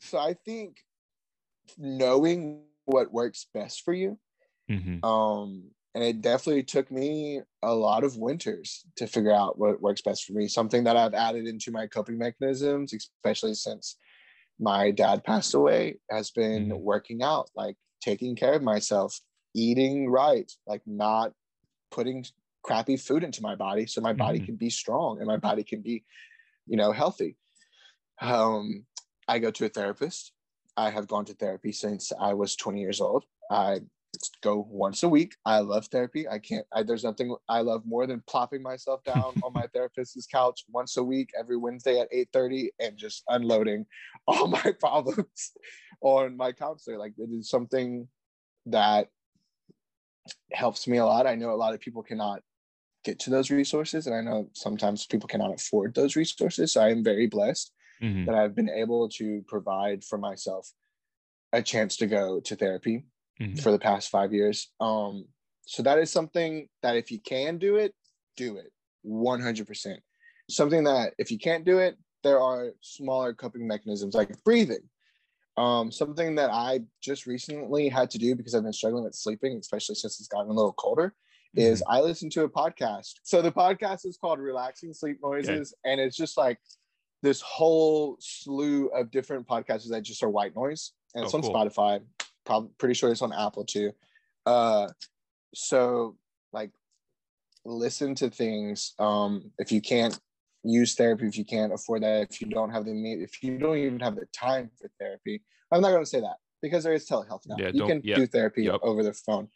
so I think knowing what works best for you Mhm. um and it definitely took me a lot of winters to figure out what works best for me something that i've added into my coping mechanisms especially since my dad passed away has been Mhm. working out like taking care of myself eating right like not putting crappy food into my body so my body Mhm. can be strong and my body can be you know healthy um i go to a therapist i have gone to therapy since i was 20 years old i go once a week. I love therapy. I can't I, there's nothing i love more than plopping myself down on my therapist's couch once a week every wednesday at 8.30 and just unloading all my problems on my counselor. Like it is something that helps me a lot. I know a lot of people cannot get to those resources and i know sometimes people cannot afford those resources so i am very blessed Mhm. that i've been able to provide for myself a chance to go to therapy Mhm. for the past five years. Um, so that is something that if you can do it, do it 100%. Something that if you can't do it, there are smaller coping mechanisms like breathing. Um, something that I just recently had to do because I've been struggling with sleeping, especially since it's gotten a little colder, is I listen to a podcast. So the podcast is called Relaxing Sleep Noises, and it's just like this whole slew of different podcasts that just are white noise, and it's Oh, on cool. Spotify. Probably pretty sure it's on Apple too. Uh, so like, listen to things. Um, if you can't use therapy, if you can't afford that, if you don't have the if you don't even have the time for therapy, I'm not going to say that because there is telehealth now. Yeah, you can yeah, do therapy yep. over the phone,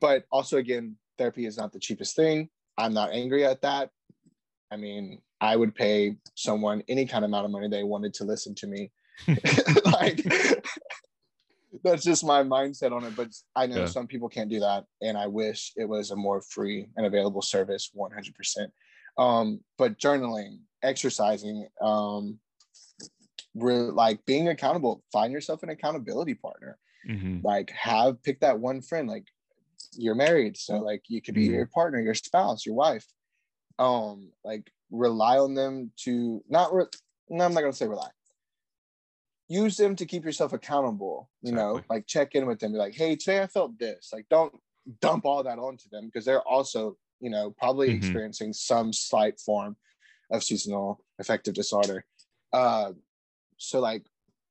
but also again, therapy is not the cheapest thing. I'm not angry at that. I mean, I would pay someone any kind of amount of money they wanted to listen to me. like that's just my mindset on it. But I know Yeah. some people can't do that, and I wish it was a more free and available service, 100%. Um, but journaling, exercising, um, re- like being accountable, find yourself an accountability partner Mhm. like have pick that one friend like you're married so like you could be Mhm. your partner your spouse your wife um like rely on them to not re- no i'm not gonna say rely use them to keep yourself accountable you know like check in with them be like hey today i felt this like don't dump all that onto them because they're also you know probably Mhm. experiencing some slight form of seasonal affective disorder uh so like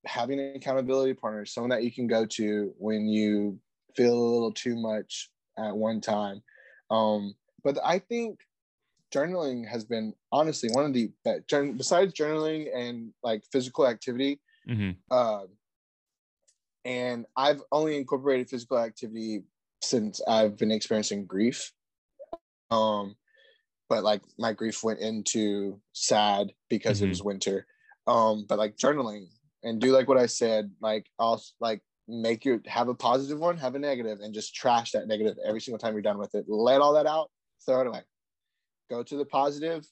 having an accountability partner, someone that you can go to when you feel a little too much at one time. Um, but I think journaling has been honestly one of the best, besides journaling and like physical activity. Mhm. Uh, and I've only incorporated physical activity since I've been experiencing grief. Um, but like my grief went into sad because it Mhm. was winter. Um, but like journaling and do like what I said, like I'll like make your have a positive one, have a negative, and just trash that negative every single time you're done with it. Let all that out, throw it away. Go to the positive,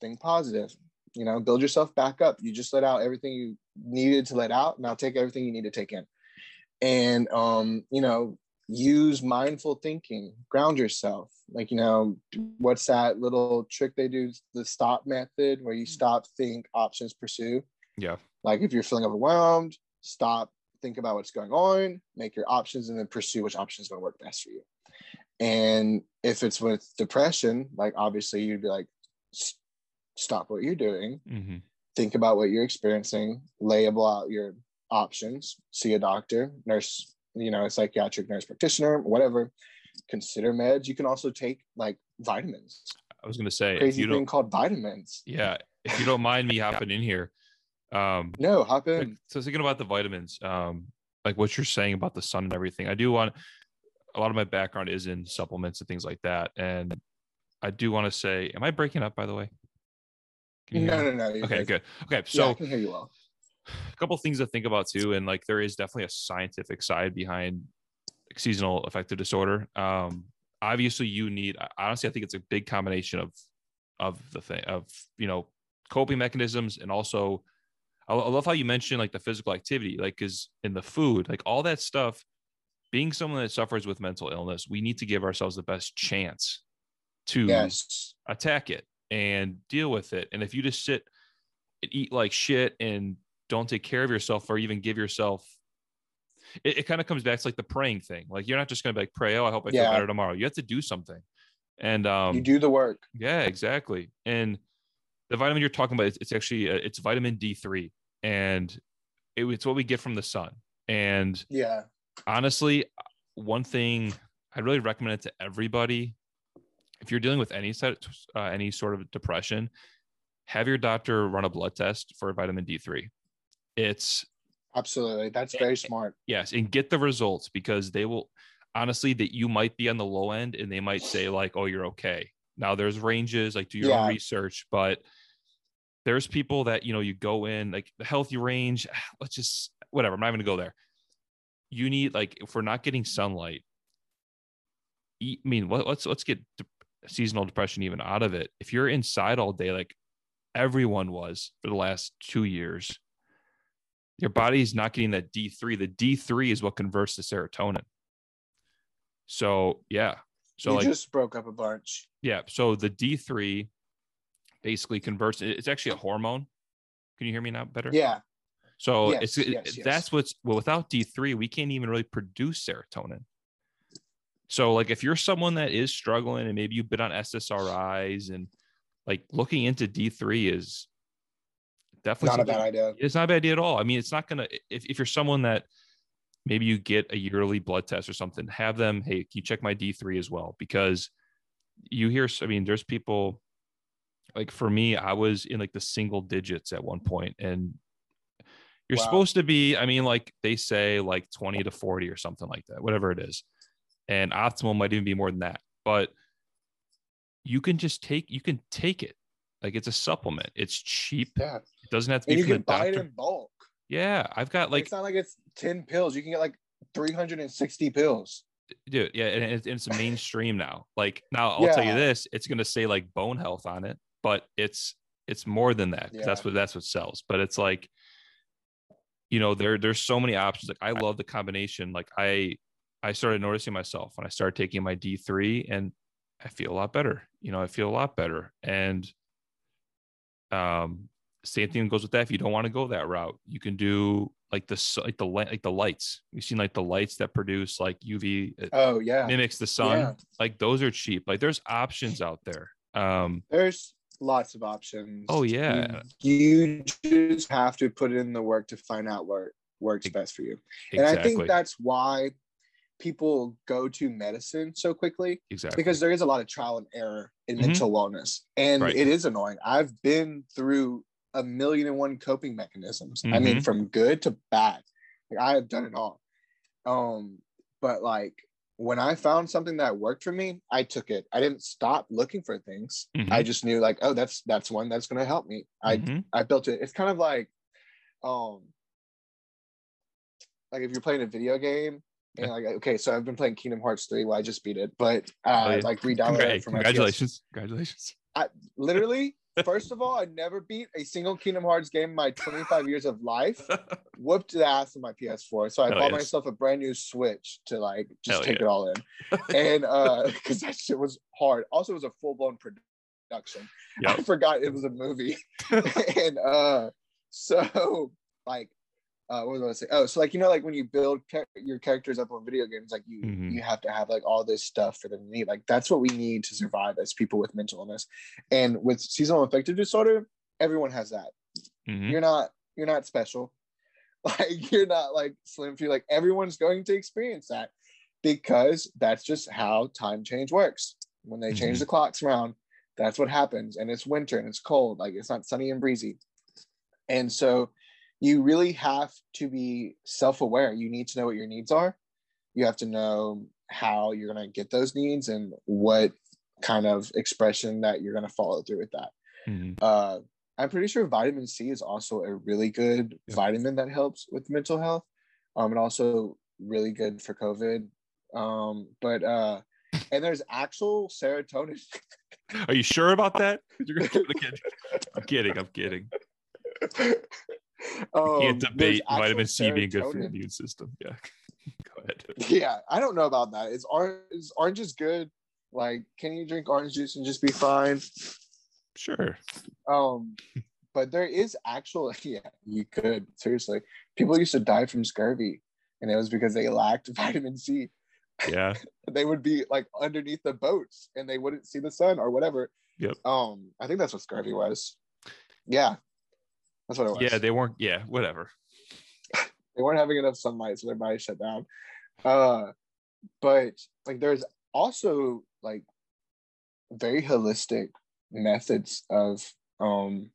think positive. You know, build yourself back up. You just let out everything you needed to let out. Now take everything you need to take in. And um, you know, use mindful thinking, ground yourself. Like, you know, what's that little trick they do, the stop method where you stop, think, options, pursue. Yeah. Like if you're feeling overwhelmed, stop, think about what's going on, make your options, and then pursue which option is going to work best for you. And if it's with depression, like obviously you'd be like, stop what you're doing, Mhm. Think about what you're experiencing, label out your options, see a doctor, nurse, you know, a psychiatric nurse practitioner, whatever. Consider meds. You can also take like vitamins. I was gonna say if Crazy you thing called vitamins. yeah, if you don't mind me hopping in here, um, No, hop in. so thinking about the vitamins, um, like what you're saying about the sun and everything, I do want a lot of my background is in supplements and things like that, and I do want to say, am I breaking up by the way? Can you hear No, no, no. Okay, good. good. Okay, So yeah, I can hear you well. a couple things to think about too, and like there is definitely a scientific side behind seasonal affective disorder. Um, obviously, you need. Honestly, I think it's a big combination of of the thing of you know coping mechanisms and also I, I love how you mentioned like the physical activity, like because in the food, like all that stuff. Being someone that suffers with mental illness, we need to give ourselves the best chance to Yes. attack it and deal with it. And if you just sit and eat like shit and don't take care of yourself or even give yourself, it, it kind of comes back to like the praying thing. Like you're not just gonna be like pray, oh, I hope I feel better tomorrow. You have to do something. And um, you do the work. yeah, exactly. And the vitamin you're talking about, it's, it's actually uh, it's vitamin D3, and it, it's what we get from the sun. And Yeah. honestly, one thing I'd really recommend it to everybody. If you're dealing with any sort, uh, any sort of depression, have your doctor run a blood test for vitamin D3. It's Absolutely. That's very smart. yes, and get the results because they will honestly that you might be on the low end and they might say like, "Oh, you're okay." Now there's ranges, like do your Yeah. own research, but there's people that you know you go in like the healthy range. Let's just whatever. I'm not even gonna go there. You need like if we're not getting sunlight, eat. I mean, let, let's let's get seasonal depression even out of it. If you're inside all day, like everyone was for the last two years, your body's not getting that D3. The D3 is what converts to serotonin. So yeah. So you like just broke up a bunch. yeah. So the D3 basically converts it's actually a hormone. Can you hear me now better? Yeah. So Yes, it's it- yes, yes. that's what's well without D3 we can't even really produce serotonin. So like if you're someone that is struggling and maybe you've been on SSRIs and like looking into D3 is definitely Not a bad idea. it's not a bad idea at all. I mean, it's not gonna if, if you're someone that maybe you get a yearly blood test or something, have them, hey, can you check my D3 as well? Because you hear, I mean, there's people like for me, I was in like the single digits at one point, and you're Wow. supposed to be, I mean, like they say like 20 to 40 or something like that, whatever it is. And optimal might even be more than that. But you can just take you can take it. Like it's a supplement. It's cheap. Yeah. It doesn't have to be And you from can the buy doctor. it in bulk. Yeah, I've got Like it's not like it's 10 pills. You can get like 360 pills. dude, yeah, and it's, it's mainstream now. Like now, I'll tell you this: it's gonna say like bone health on it, but it's it's more than that. 'cause That's what that's what sells. But it's like, you know, there there's so many options. Like I love the combination. Like I I started noticing myself when I started taking my D three, and I feel a lot better. You know, I feel a lot better, and um same thing goes with that if you don't want to go that route you can do like the like the light like the lights you've seen like the lights that produce like uv Oh, yeah. mimics the sun Yeah. like those are cheap like there's options out there um There's lots of options. Oh, yeah. You, you just have to put in the work to find out what works best for you. And I think that's why people go to medicine so quickly exactly because there is a lot of trial and error in Mhm. mental wellness. And Right. it is annoying. I've been through a million and one coping mechanisms. I mean, Mhm. from good to bad. Like I have done it all. Um, but like when I found something that worked for me, I took it. I didn't stop looking for things. Mhm. I just knew like, oh, that's that's one that's gonna help me. I Mhm. I built it. It's kind of like, um, like if you're playing a video game and like, okay, so I've been playing Kingdom Hearts three. Well, I just beat it, but uh, Oh, yeah. like re-downloaded from my congratulations congratulations Literally, first of all, I never beat a single Kingdom Hearts game in my 25 years of life. Whooped the ass of my PS4, so I Hell bought yes. myself a brand new Switch to like just Hell take yeah. it all in, and uh, because that shit was hard. Also, it was a full blown production. I forgot it was a movie. and uh so like uh what was I gonna say? Oh, so like you know, like when you build char- your characters up on video games, like you Mhm. you have to have like all this stuff for them to need. Like that's what we need to survive as people with mental illness. And with seasonal affective disorder, everyone has that. Mhm. You're not you're not special. Like you're not like slim few. Like everyone's going to experience that because that's just how time change works. When they change Mhm. the clocks around, that's what happens. And it's winter and it's cold. Like it's not sunny and breezy. And so you really have to be self-aware. You need to know what your needs are. You have to know how you're going to get those needs and what kind of expression that you're going to follow through with that. Mhm. Uh, I'm pretty sure vitamin C is also a really good Yeah. vitamin that helps with mental health, um, and also really good for COVID. Um, but uh, and there's actual serotonin. Are you sure about that? You're gonna give the kid. I'm kidding. I'm kidding. Um, Can't debate vitamin C being good for your immune system. Yeah. Go ahead. Yeah, I don't know about that. Is orange is orange is good? Like, can you drink orange juice and just be fine? Sure. Um, but there is actual yeah, you could seriously. People used to die from scurvy, and it was because they lacked vitamin C. Yeah. They would be like underneath the boats, and they wouldn't see the sun or whatever. Yep. Um, I think that's what scurvy was. Yeah, that's what it was. Yeah. They weren't. Yeah. Whatever. they weren't having enough sunlight, so their body shut down. Uh, but like there's also like very holistic methods of um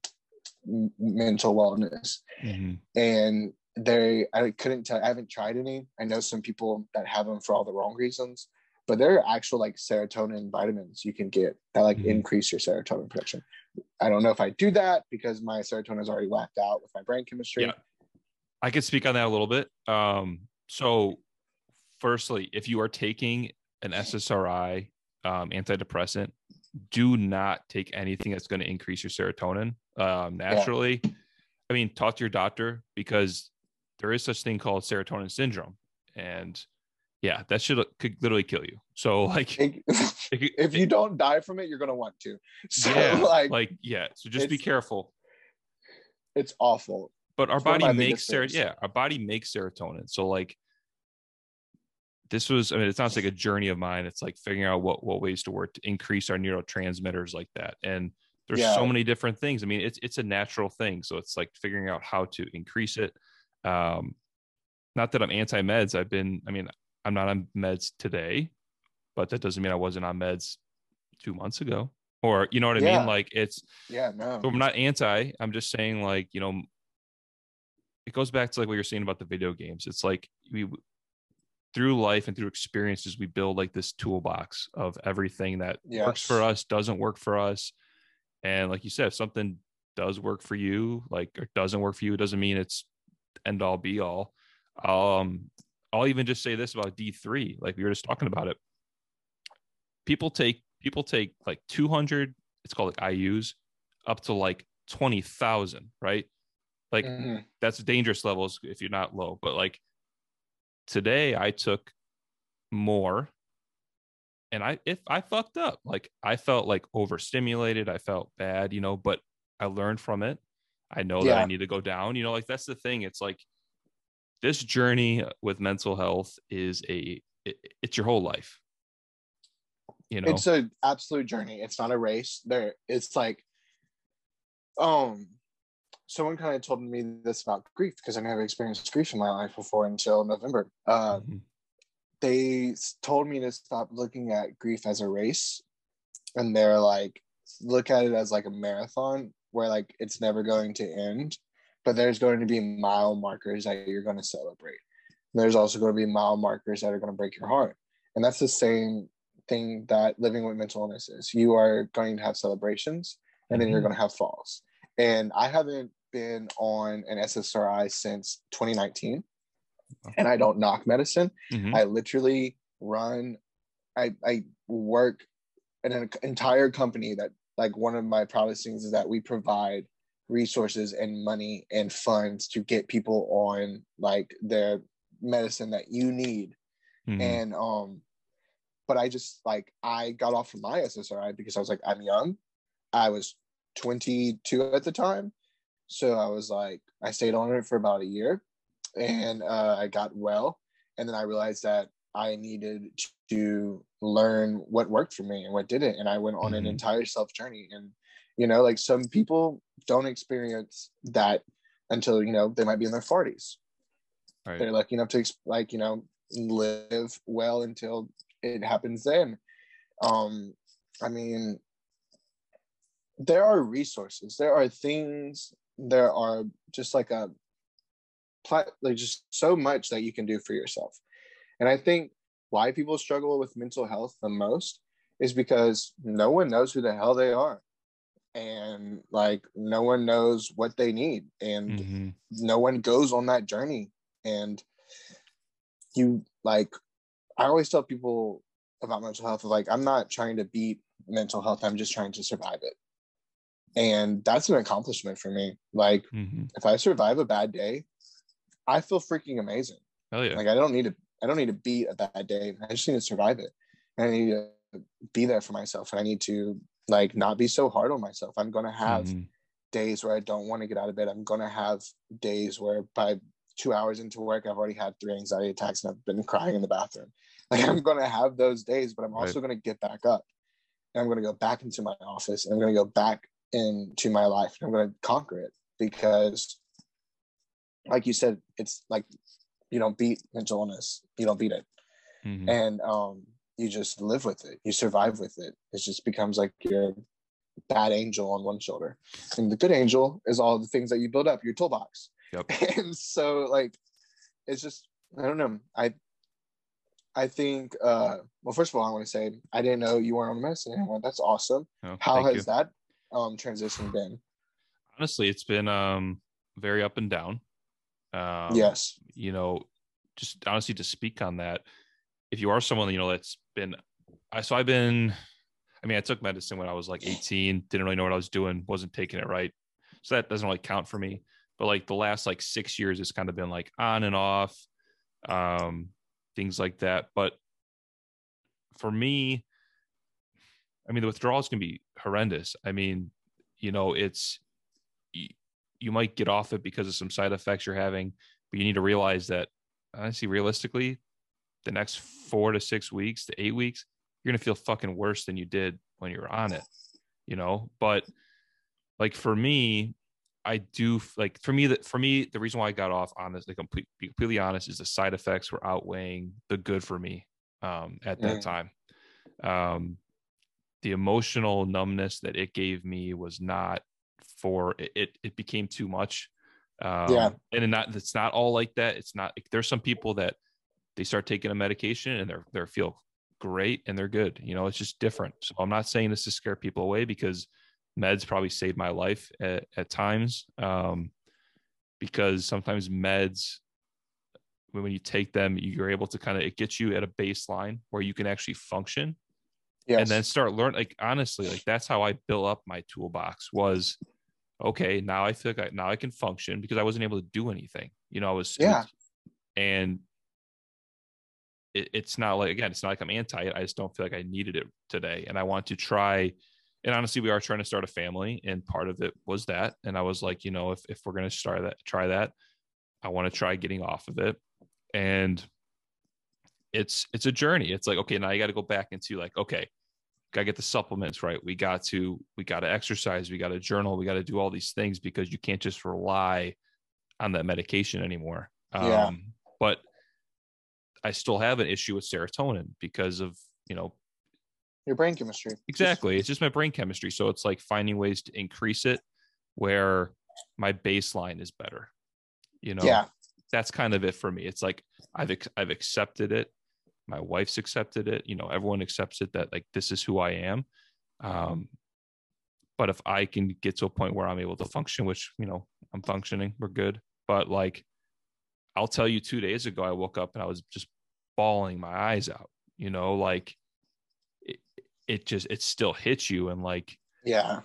m- mental wellness Mhm. and they i couldn't tell i haven't tried any i know some people that have them for all the wrong reasons but there are actual like serotonin vitamins you can get that like Mhm. increase your serotonin production i don't know if i do that because my serotonin is already whacked out with my brain chemistry Yeah. I could speak on that a little bit. Um, so, firstly, if you are taking an SSRI um, antidepressant, do not take anything that's going to increase your serotonin um, naturally. I mean, talk to your doctor because there is such thing called serotonin syndrome, and yeah, that should could literally kill you. So, like, It- it if you don't die from it, you're gonna want to. So yeah, like, like yeah. So just be careful. it's awful. but our It's body makes ser- yeah our body makes serotonin so like this was i mean it sounds like a journey of mine it's like figuring out what what ways to work to increase our neurotransmitters like that and there's so many different things i mean it's it's a natural thing so it's like figuring out how to increase it um not that i'm anti-meds i've been i mean i'm not on meds today but that doesn't mean i wasn't on meds two months ago or you know what i Yeah. mean like it's Yeah, no. so I'm not anti. I'm just saying, like, you know, it goes back to like what you're saying about the video games. It's like we, through life and through experiences, we build like this toolbox of everything that works for us, doesn't work for us. And like you said, if something does work for you, like, or doesn't work for you, it doesn't mean it's end all be all. Um, I'll even just say this about D3, like we were just talking about it. People take people take like 200, it's called like IUs, up to like 20,000, right? Like Mhm. that's dangerous levels if you're not low. But like today, I took more, and I if I fucked up, like I felt like overstimulated. I felt bad, you know. But I learned from it. I know that I need to go down. You know, like that's the thing. It's like this journey with mental health is a it, it's your whole life. You know, It's an absolute journey. It's not a race. There, it's like, um, someone kind of told me this about grief because I never experienced grief in my life before until November. Uh, Mhm. they told me to stop looking at grief as a race and they're like look at it as like a marathon where like it's never going to end but there's going to be mile markers that you're going to celebrate. There's also going to be mile markers that are going to break your heart. And that's the same thing that living with mental illness is. You are going to have celebrations and then you're Mhm. going to have falls. And i haven't been on an ssri since 2019 and i don't knock medicine. Mhm. I literally run, I, I work in an entire company that, like, one of my proudest things is that we provide resources and money and funds to get people on like the medicine that you need. Mhm. And, um, but I just like, I got off of my SSRI because I was like, I'm young. I was 22 at the time. So I was like, I stayed on it for about a year and uh, I got well and then i realized that i needed to learn what worked for me and what didn't and i went on an Mhm. entire self journey and you know like some people don't experience that until you know they might be in their 40s Right. they're lucky enough to like you know live well until it happens then. Um i mean there are resources. There are things. There are just like a pla- like just so much that you can do for yourself. And i think why people struggle with mental health the most is because no one knows who the hell they are and like no one knows what they need and Mhm. no one goes on that journey and you like i always tell people about mental health. Like I'm not trying to beat mental health. I'm just trying to survive it. And that's an accomplishment for me. Like hmm if I survive a bad day, I feel freaking amazing. Hell yeah. Like I don't need to I don't need to beat a bad day. I just need to survive it. And I need to be there for myself. And I need to like not be so hard on myself. I'm gonna have Mhm. days where I don't want to get out of bed. I'm gonna have days where by two hours into work, I've already had three anxiety attacks and I've been crying in the bathroom. Like I'm gonna have those days, but I'm also Right. gonna get back up and I'm gonna go back into my office and I'm gonna go back into my life and I'm gonna conquer it because like you said, it's like you don't beat mental illness, you don't beat it. Mhm. And um you just live with it, you survive with it. It just becomes like your bad angel on one shoulder. And the good angel is all the things that you build up, your toolbox. Yep. And so like it's just I don't know. I I think uh well first of all I want to say I didn't know you weren't on the medicine anymore. That's awesome. Oh, How has you. that um transition been? Honestly, it's been um very up and down. Um, yes. you know, just honestly to speak on that, if you are someone you know that's been, I so I've been, I mean, I took medicine when I was like 18, didn't really know what I was doing, wasn't taking it right, so that doesn't really count for me. But like the last like six years, it's kind of been like on and off, um, things like that. But for me, I mean, the withdrawals can be horrendous. I mean, you know, it's you, you might get off it because of some side effects you're having, but you need to realize that honestly, realistically, the next four to six weeks to eight weeks, you're gonna feel fucking worse than you did when you were on it, you know. But like for me, I do like for me that for me the reason why I got off on this, like complete, be completely honest, is the side effects were outweighing the good for me um, at that Mm. time. Um, the emotional numbness that it gave me was not for it. It, it became too much. Um, Yeah. and not it's not all like that. It's not. There's some people that they start taking a medication and they're they feel great and they're good. You know, it's just different. So I'm not saying this to scare people away because meds probably saved my life at, at times. Um, because sometimes meds, when when you take them, you're able to kind of it gets you at a baseline where you can actually function Yes. and then start learn like honestly like that's how i built up my toolbox was okay now i feel like I, now i can function because i wasn't able to do anything you know i was Yeah. and it, it's not like again it's not like i'm anti it i just don't feel like i needed it today and i want to try and honestly we are trying to start a family and part of it was that and i was like you know if, if we're going to start that try that i want to try getting off of it and it's it's a journey. It's like okay now you got to go back into like okay got to get the supplements right. We got to we got to exercise we got to journal we got to do all these things because you can't just rely on that medication anymore. Yeah. um but i still have an issue with serotonin because of you know your brain chemistry. exactly. It's just my brain chemistry. So it's like finding ways to increase it where my baseline is better you know? Yeah. that's kind of it for me. It's like i've i've accepted it. My wife's accepted it. You know everyone accepts it that like this is who i am. Um but if i can get to a point where i'm able to function which you know i'm functioning we're good. But like i'll tell you 2 days ago i woke up and i was just bawling my eyes out you know like it, it just it still hits you and like Yeah.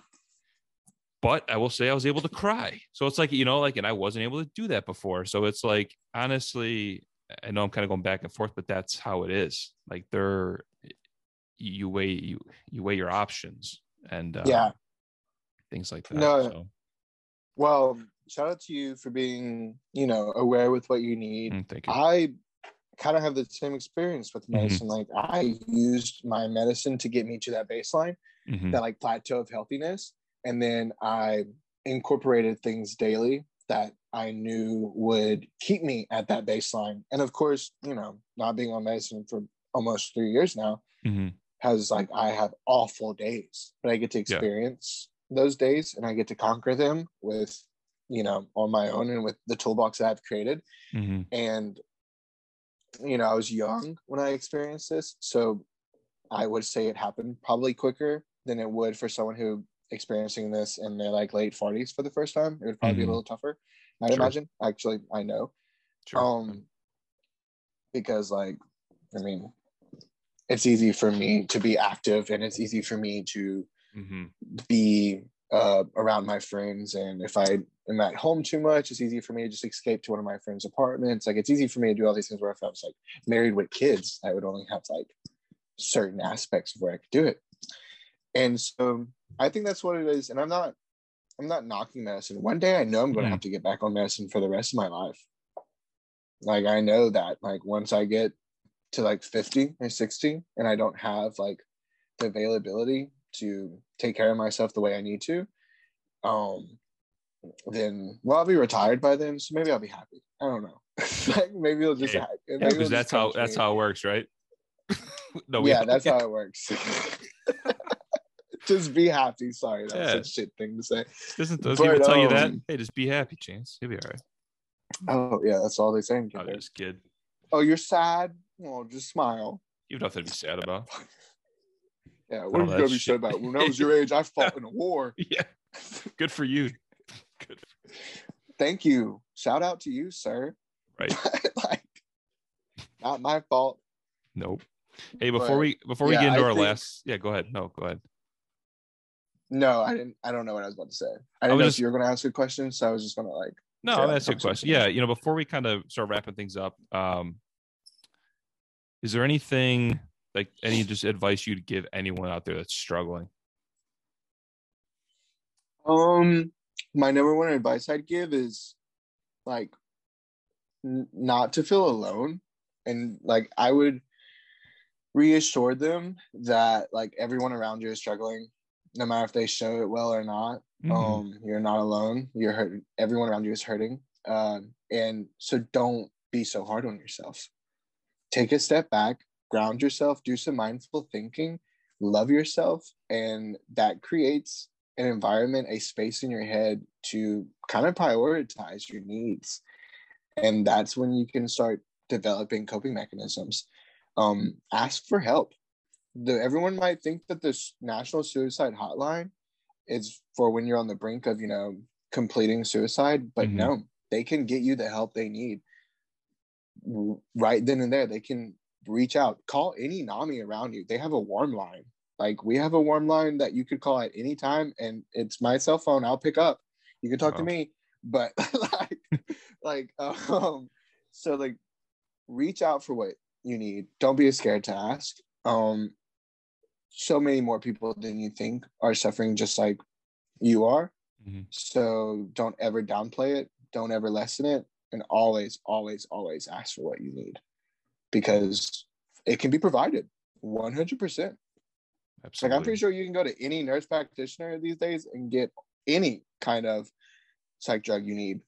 but I will say I was able to cry. So it's like, you know, like, and I wasn't able to do that before. So it's like, honestly, I know I'm kind of going back and forth, but that's how it is. Like there, you weigh, you, you weigh your options and uh, Yeah. things like that. No. So, Well, shout out to you for being, you know, aware with what you need. mm, thank you. I kind of have the same experience with Mhm. medicine. Like I used my medicine to get me to that baseline, Mhm. that like plateau of healthiness. And then I incorporated things daily that I knew would keep me at that baseline. And of course, you know, not being on medicine for almost three years now Mhm. has like I have awful days, but I get to experience those days and I get to conquer them with, you know, on my own and with the toolbox that I've created Mhm. and you know i was young when i experienced this so i would say it happened probably quicker than it would for someone who experiencing this in their like late 40s for the first time it would probably be a Mhm. little tougher i'd Sure. imagine actually i know Sure. um because like i mean it's easy for me to be active and it's easy for me to hmm be uh, around my friends. And if I am at home too much, it's easy for me to just escape to one of my friends' apartments. Like it's easy for me to do all these things where if I was like married with kids, I would only have like certain aspects of where I could do it. And so I think that's what it is. And I'm not I'm not knocking medicine. One day I know I'm gonna Mhm. have to get back on medicine for the rest of my life. Like I know that like once I get to like 50 or 60 and I don't have like the availability to take care of myself the way I need to, um, then well I'll be retired by then, so maybe I'll be happy. I don't know. like maybe it'll just Yeah. happen. Yeah, it'll because that's how that's me. how it works, right? no, yeah, that's how it works. just be happy. Sorry, that's Yeah. a shit thing to say. Doesn't those But, people tell you that? um, Hey, just be happy, Chance. You'll be all right. Oh yeah, that's all they say. in I'm just kid. Oh, you're sad? Well, just smile. You have nothing to be sad about. Yeah, what are you gonna be shit. about? When I was your age, I fought in a war. yeah. Good for you. Good. Thank you. Shout out to you, sir. Right. like, not my fault. Nope. Hey, before But, we before we yeah, get into I our think- last, yeah, go ahead. No, go ahead. No, I didn't. I don't know what I was about to say. I I didn't was know just- if you were gonna ask a question, so I was just gonna like. No, I'm asking a question. Yeah, you know, before we kind of start wrapping things up, um, is there anything like any just advice you'd give anyone out there that's struggling? Um, my number one advice I'd give is like n- not to feel alone, and like I would reassure them that like everyone around you is struggling, no matter if they show it well or not. Mhm. Um, you're not alone. You're hurt. Everyone around you is hurting. Um, and so don't be so hard on yourself. Take a step back, ground yourself, do some mindful thinking, love yourself, and that creates an environment, a space in your head to kind of prioritize your needs. And that's when you can start developing coping mechanisms. Um, ask for help. The, everyone might think that this national suicide hotline is for when you're on the brink of, you know, completing suicide, but Mhm. no, they can get you the help they need right then and there. They can reach out, call any NAMI around you. They have a warm line. Like we have a warm line that you could call at any time, and it's my cell phone. I'll pick up. You can talk Wow. to me, but like, like, um, so like, reach out for what you need. Don't be scared to ask. Um, so many more people than you think are suffering just like you are. Mhm. So don't ever downplay it. Don't ever lessen it, and always, always, always ask for what you need, because it can be provided. One hundred percent. Absolutely. Like I'm pretty sure you can go to any nurse practitioner these days and get any kind of psych drug you need.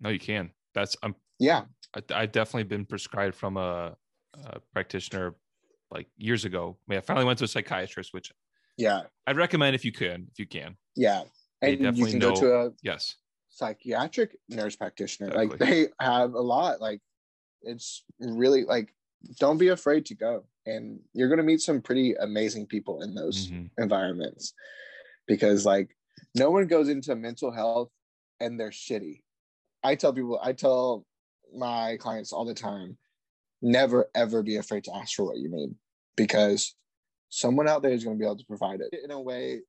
No, you can. That's I'm. Yeah, I, I definitely been prescribed from a, a practitioner like years ago. I, mean, I finally went to a psychiatrist, which yeah, I'd recommend if you can, if you can. yeah. And you can go to a Yes. psychiatric nurse practitioner. Like they have a lot. Like it's really like don't be afraid to go. And you're gonna meet some pretty amazing people in those Mhm. environments. Because like no one goes into mental health and they're shitty. I tell people, I tell my clients all the time, never ever be afraid to ask for what you need because someone out there is going to be able to provide it in a way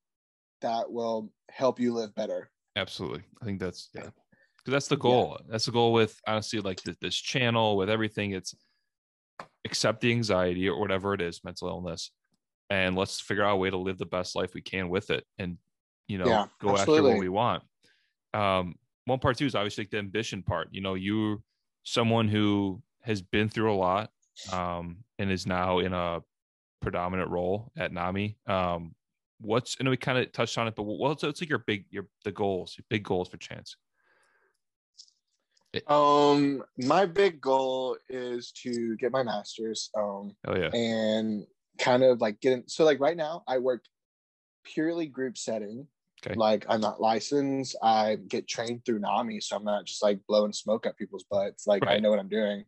that will help you live better. Absolutely. I think that's yeah. Because that's the goal. That's the goal with honestly like this channel with everything. It's accept the anxiety or whatever it is, mental illness, and let's figure out a way to live the best life we can with it, and you know Yeah, go after what we want. Um, one part too is obviously like the ambition part. You know, you're someone who has been through a lot um, and is now in a predominant role at NAMI. Um, what's and we kind of touched on it, but what's what's like your big your the goals, your big goals for Chance? Um, my big goal is to get my master's. Um, Oh yeah, and kind of like getting. So like right now, I work purely group setting. Okay. Like I'm not licensed. I get trained through NAMI, so I'm not just like blowing smoke up people's butts. Like I know what I'm doing,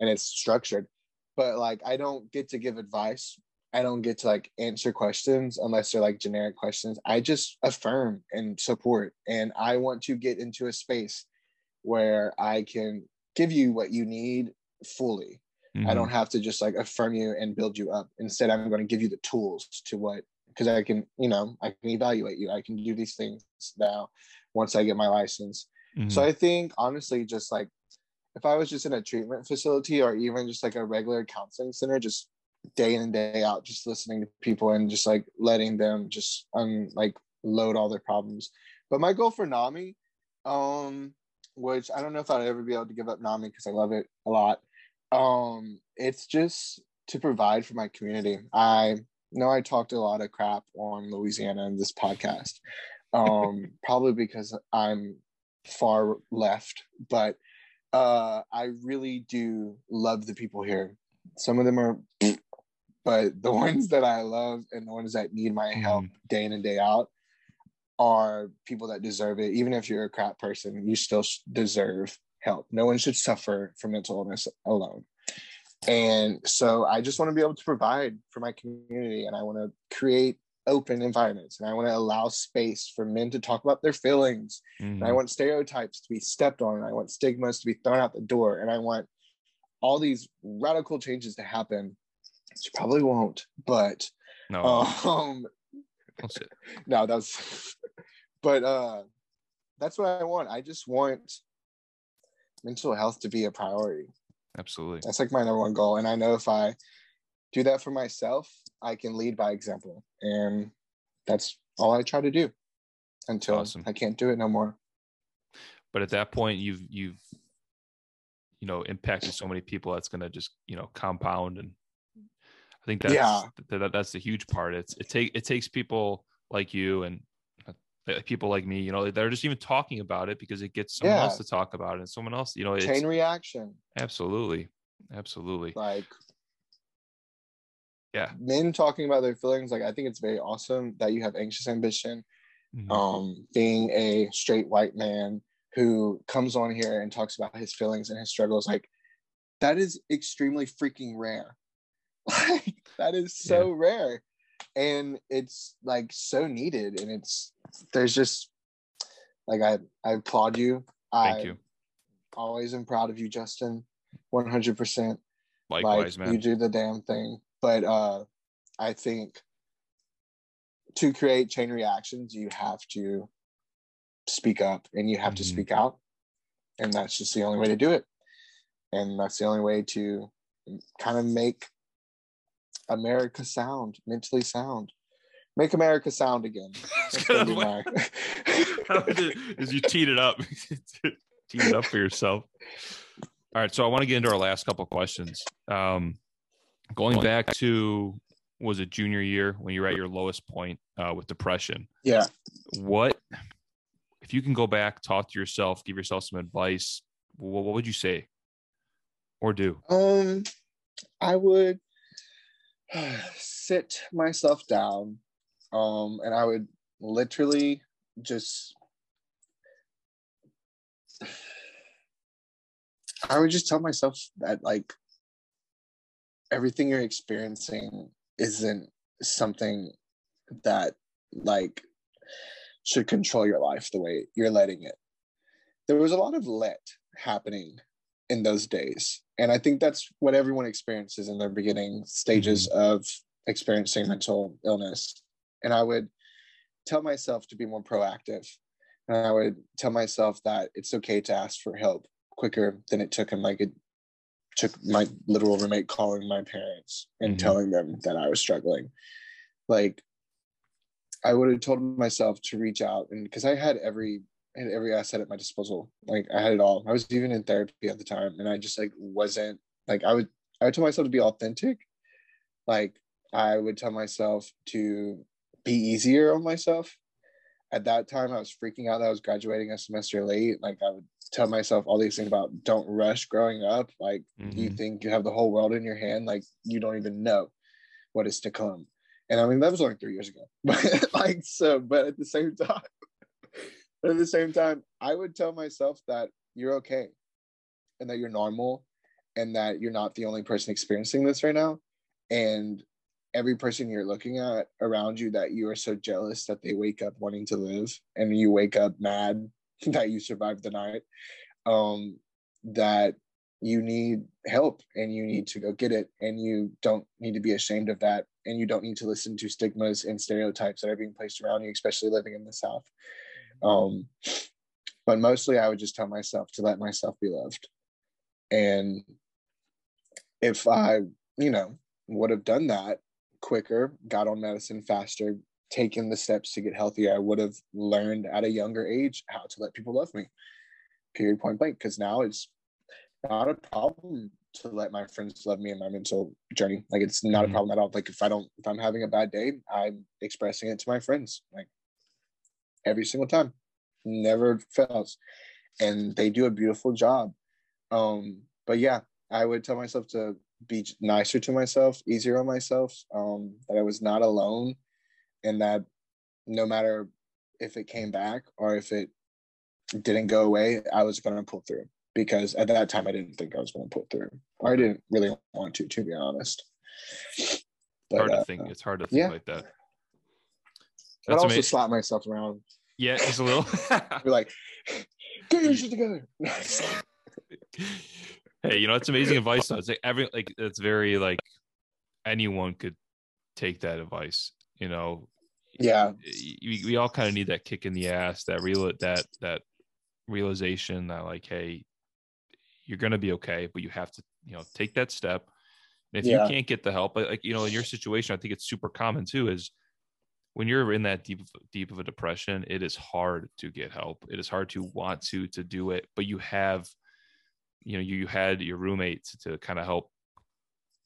and it's structured. But like I don't get to give advice. I don't get to like answer questions unless they're like generic questions. I just affirm and support, and I want to get into a space where I can give you what you need fully. Mm-hmm. I don't have to just like affirm you and build you up. Instead, I'm going to give you the tools to what because I can, you know, I can evaluate you. I can do these things now once I get my license. Mm-hmm. So I think honestly, just like if I was just in a treatment facility or even just like a regular counseling center, just day in and day out, just listening to people and just like letting them just un like load all their problems. But my goal for NAMI, um, which I don't know if I'd ever be able to give up NAMI because I love it a lot. Um, it's just to provide for my community. I know I talked a lot of crap on Louisiana in this podcast, um, probably because I'm far left, but uh, I really do love the people here. Some of them are, but the ones that I love and the ones that need my help mm. day in and day out are people that deserve it. Even if you're a crap person, you still deserve help. No one should suffer from mental illness alone. And so I just want to be able to provide for my community and I want to create open environments and I want to allow space for men to talk about their feelings. Mm-hmm. And I mm-hmm. want stereotypes to be stepped on and I want stigmas to be thrown out the door and I want all these radical changes to happen. Which probably won't, but no. Um, no, that's but uh that's what I want. I just want mental health to be a priority. Absolutely. That's like my number one goal. And I know if I do that for myself, I can lead by example. And that's all I try to do until awesome. I can't do it no more. But at that point you've you've you know impacted so many people that's gonna just, you know, compound and I think that's yeah. that, that's the huge part. It's it take it takes people like you and people like me, you know, they're just even talking about it because it gets someone yeah. else to talk about it and someone else, you know, chain reaction. Absolutely. Absolutely. Like, yeah, men talking about their feelings. Like, I think it's very awesome that you have anxious ambition. Mm-hmm. Um, being a straight white man who comes on here and talks about his feelings and his struggles, like, that is extremely freaking rare. Like, that is so yeah. rare and it's like so needed and it's there's just like i i applaud you. I thank I you. always am proud of you justin 100% likewise like, man. you do the damn thing. But uh i think to create chain reactions you have to speak up and you have mm-hmm. to speak out and that's just the only way to do it. And that's the only way to kind of make America sound, mentally sound. Make America sound again. As you teed it up, teed it up for yourself. All right, so I want to get into our last couple questions. Um, going back to was it junior year when you were at your lowest point uh, with depression? Yeah. What if you can go back, talk to yourself, give yourself some advice? What, what would you say or do? Um, I would sit myself down um and i would literally just i would just tell myself that like everything you're experiencing isn't something that like should control your life the way you're letting it. There was a lot of let happening in those days and i think that's what everyone experiences in their beginning stages mm-hmm. of experiencing mental illness and i would tell myself to be more proactive and i would tell myself that it's okay to ask for help quicker than it took him like it took my literal roommate calling my parents and mm-hmm. telling them that i was struggling like i would have told myself to reach out and because i had every had every asset at my disposal. Like I had it all. I was even in therapy at the time, and I just like wasn't like I would. I would tell myself to be authentic. Like I would tell myself to be easier on myself. At that time, I was freaking out that I was graduating a semester late. Like I would tell myself all these things about don't rush growing up. Like mm-hmm. you think you have the whole world in your hand, like you don't even know what is to come. And I mean that was only three years ago, but like so. But at the same time, but at the same time, I would tell myself that you're okay and that you're normal and that you're not the only person experiencing this right now. And every person you're looking at around you that you are so jealous that they wake up wanting to live and you wake up mad that you survived the night. Um, that you need help and you need to go get it and you don't need to be ashamed of that and you don't need to listen to stigmas and stereotypes that are being placed around you especially living in the south um, but mostly i would just tell myself to let myself be loved and if i you know would have done that quicker got on medicine faster taken the steps to get healthier i would have learned at a younger age how to let people love me period point blank because now it's not a problem to let my friends love me in my mental journey. Like it's not mm-hmm. a problem at all. Like if I don't, if I'm having a bad day, I'm expressing it to my friends like every single time, never fails, and they do a beautiful job. Um, but yeah, I would tell myself to be nicer to myself, easier on myself. Um, that I was not alone, and that no matter if it came back or if it didn't go away, I was gonna pull through because at that time I didn't think I was going to pull through. I didn't really want to, to be honest. But, hard to uh, think. It's hard to think yeah. like that. That's I also amazing. slap myself around. Yeah, just a little. Be like, get your shit together. hey, you know it's amazing advice. Though. It's like every like it's very like anyone could take that advice. You know. Yeah. We, we all kind of need that kick in the ass, that real that that realization that like, hey, you're going to be okay, but you have to, you know, take that step. And if yeah. you can't get the help, like, you know, in your situation, I think it's super common too, is when you're in that deep, deep of a depression, it is hard to get help. It is hard to want to, to do it, but you have, you know, you, you had your roommate to, kind of help,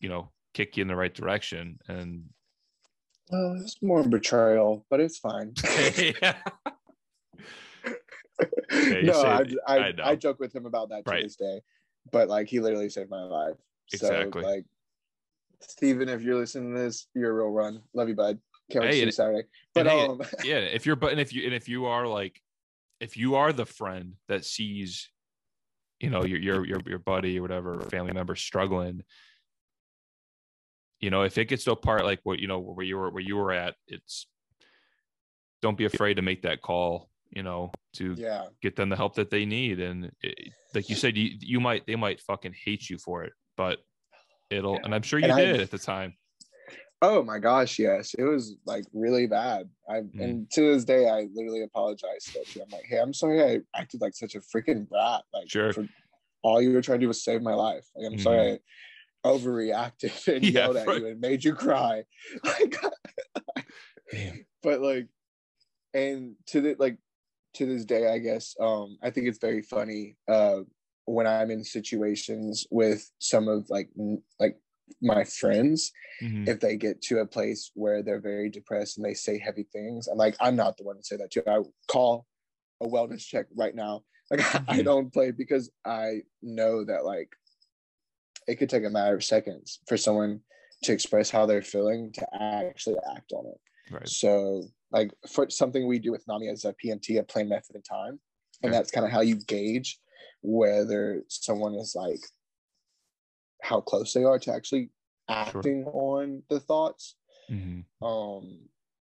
you know, kick you in the right direction. And well, it's more betrayal, but it's fine. yeah. yeah, no, I, I, I, I, joke with him about that to right. this day, but like he literally saved my life. Exactly. So, like, Steven, if you're listening to this, you're a real run. Love you, bud. Can't wait hey, to see Saturday. But hey, um, yeah, if you're but and if you and if you are like, if you are the friend that sees, you know, your your your your buddy or whatever family member struggling, you know, if it gets to a part like what you know where you were where you were at, it's don't be afraid to make that call you know, to yeah. get them the help that they need. And it, like you said, you, you might, they might fucking hate you for it, but it'll, yeah. and I'm sure you and did I, at the time. Oh my gosh, yes. It was like really bad. I mm. and to this day I literally apologize to you. I'm like, hey, I'm sorry I acted like such a freaking brat. Like sure. all you were trying to do was save my life. Like, I'm mm. sorry I overreacted and yeah, yelled at right. you and made you cry. Like but like and to the like to this day, I guess, um, I think it's very funny uh, when I'm in situations with some of like like my friends, mm-hmm. if they get to a place where they're very depressed and they say heavy things, I'm like, I'm not the one to say that to. I call a wellness check right now. Like mm-hmm. I don't play because I know that like it could take a matter of seconds for someone to express how they're feeling to actually act on it. Right. So like for something we do with NAMI as a PMT, a plan method and time. And that's kind of how you gauge whether someone is like how close they are to actually acting sure. on the thoughts. Mm-hmm. Um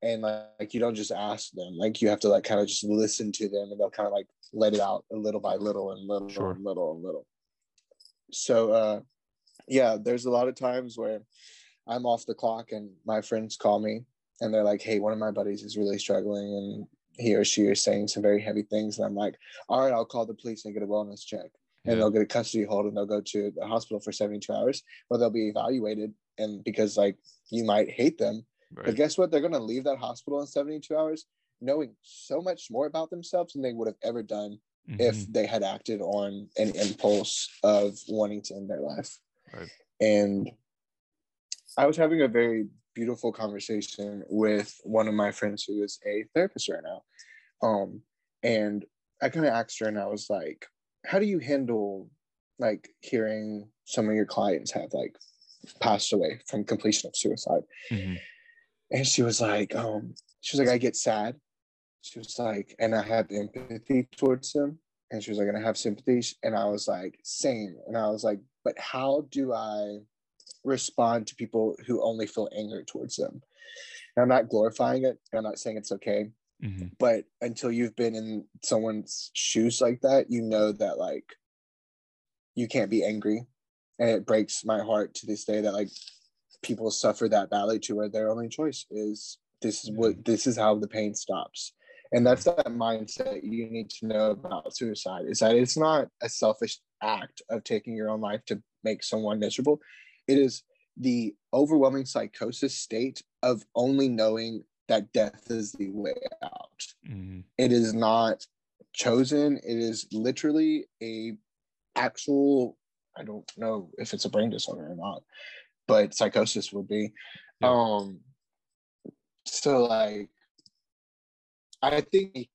and like, like, you don't just ask them, like you have to like kind of just listen to them and they'll kind of like let it out a little by little and little sure. and little and little. So uh yeah, there's a lot of times where I'm off the clock and my friends call me and they're like, hey, one of my buddies is really struggling and he or she is saying some very heavy things. And I'm like, all right, I'll call the police and get a wellness check. And yeah. they'll get a custody hold and they'll go to the hospital for 72 hours where they'll be evaluated. And because like you might hate them, right. but guess what? They're going to leave that hospital in 72 hours knowing so much more about themselves than they would have ever done mm-hmm. if they had acted on an impulse of wanting to end their life. Right. And I was having a very beautiful conversation with one of my friends who is a therapist right now. Um, and I kind of asked her, and I was like, "How do you handle like hearing some of your clients have like passed away from completion of suicide?" Mm-hmm. And she was like, um, "She was like, I get sad." She was like, and I have empathy towards them. And she was like, and I have sympathy. And I was like, same. And I was like, but how do I respond to people who only feel anger towards them. And I'm not glorifying it. I'm not saying it's okay. Mm-hmm. But until you've been in someone's shoes like that, you know that like you can't be angry. And it breaks my heart to this day that like people suffer that badly to where their only choice is this is what this is how the pain stops. And that's that mindset you need to know about suicide is that it's not a selfish act of taking your own life to make someone miserable. It is the overwhelming psychosis state of only knowing that death is the way out Mhm. it is not chosen it is literally a actual i don't know if it's a brain disorder or not but psychosis would be Yeah. um so like i think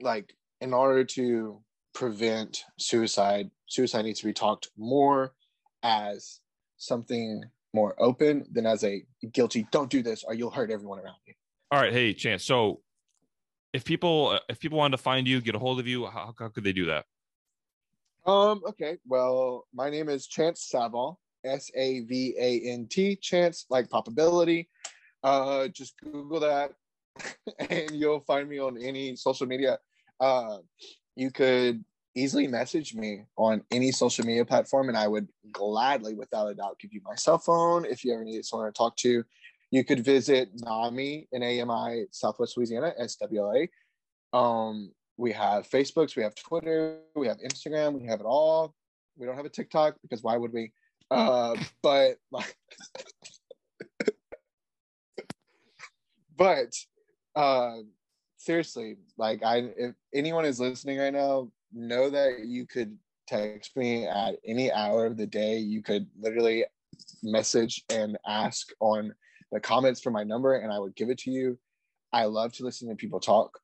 like in order to prevent suicide suicide needs to be talked more as something more open than as a guilty don't do this or you'll hurt everyone around you All right, hey, Chance. So, if people uh, if people wanted to find you, get a hold of you, how, how could they do that? Um, okay. Well, my name is Chance Savant, S A V A N T, Chance, like probability. Uh, just Google that and you'll find me on any social media. Uh, you could easily message me on any social media platform, and I would gladly, without a doubt, give you my cell phone if you ever need someone to talk to. You could visit NAMI N A M I Southwest Louisiana, SWLA. Um, we have Facebooks, we have Twitter, we have Instagram, we have it all. We don't have a TikTok because why would we? Uh, but like, but uh, seriously, like I, if anyone is listening right now, know that you could text me at any hour of the day. You could literally message and ask on the comments for my number, and I would give it to you. I love to listen to people talk.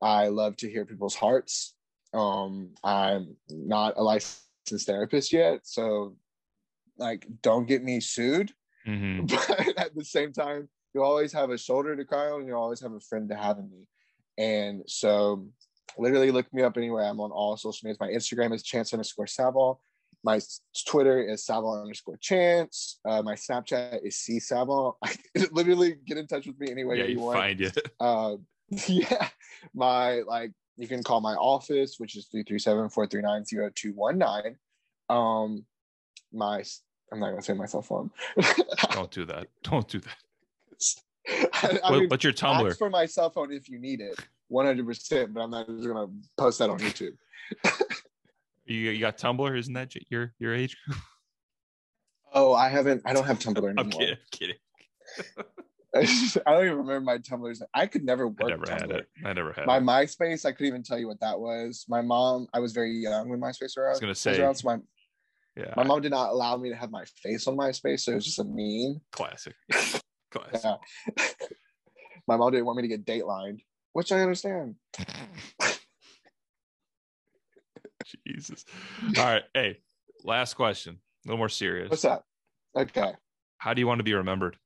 I love to hear people's hearts. Um, I'm not a licensed therapist yet, so like, don't get me sued. Mhm. But at the same time, you always have a shoulder to cry on. You always have a friend to have in me. And so, literally, look me up anywhere. I'm on all social medias. My Instagram is chance underscore Savant. My Twitter is Savant underscore chance. Uh, my Snapchat is C Savant. literally, get in touch with me any way Yeah, you you want find you. uh yeah my like you can call my office which is 337-439-0219 um my i'm not gonna say my cell phone Don't do that. Don't do that. I, I What- mean, what's your Tumblr? ask for my cell phone if you need it 100% but i'm not just gonna post that on youtube You, you got Tumblr? Isn't that your your age group? oh i haven't i don't have tumblr anymore I'm kidding. I'm kidding. i don't even remember my tumblrs i could never work I never had it. I never had my it. myspace i couldn't even tell you what that was my mom i was very young when myspace was I was gonna say, around, so my yeah, My mom did not allow me to have my face on MySpace, so it was just a meme. classic. Classic. Yeah. my mom didn't want me to get datelined, which I understand. Jesus. All right. Hey, last question. A little more serious. What's that? Okay. How do you want to be remembered?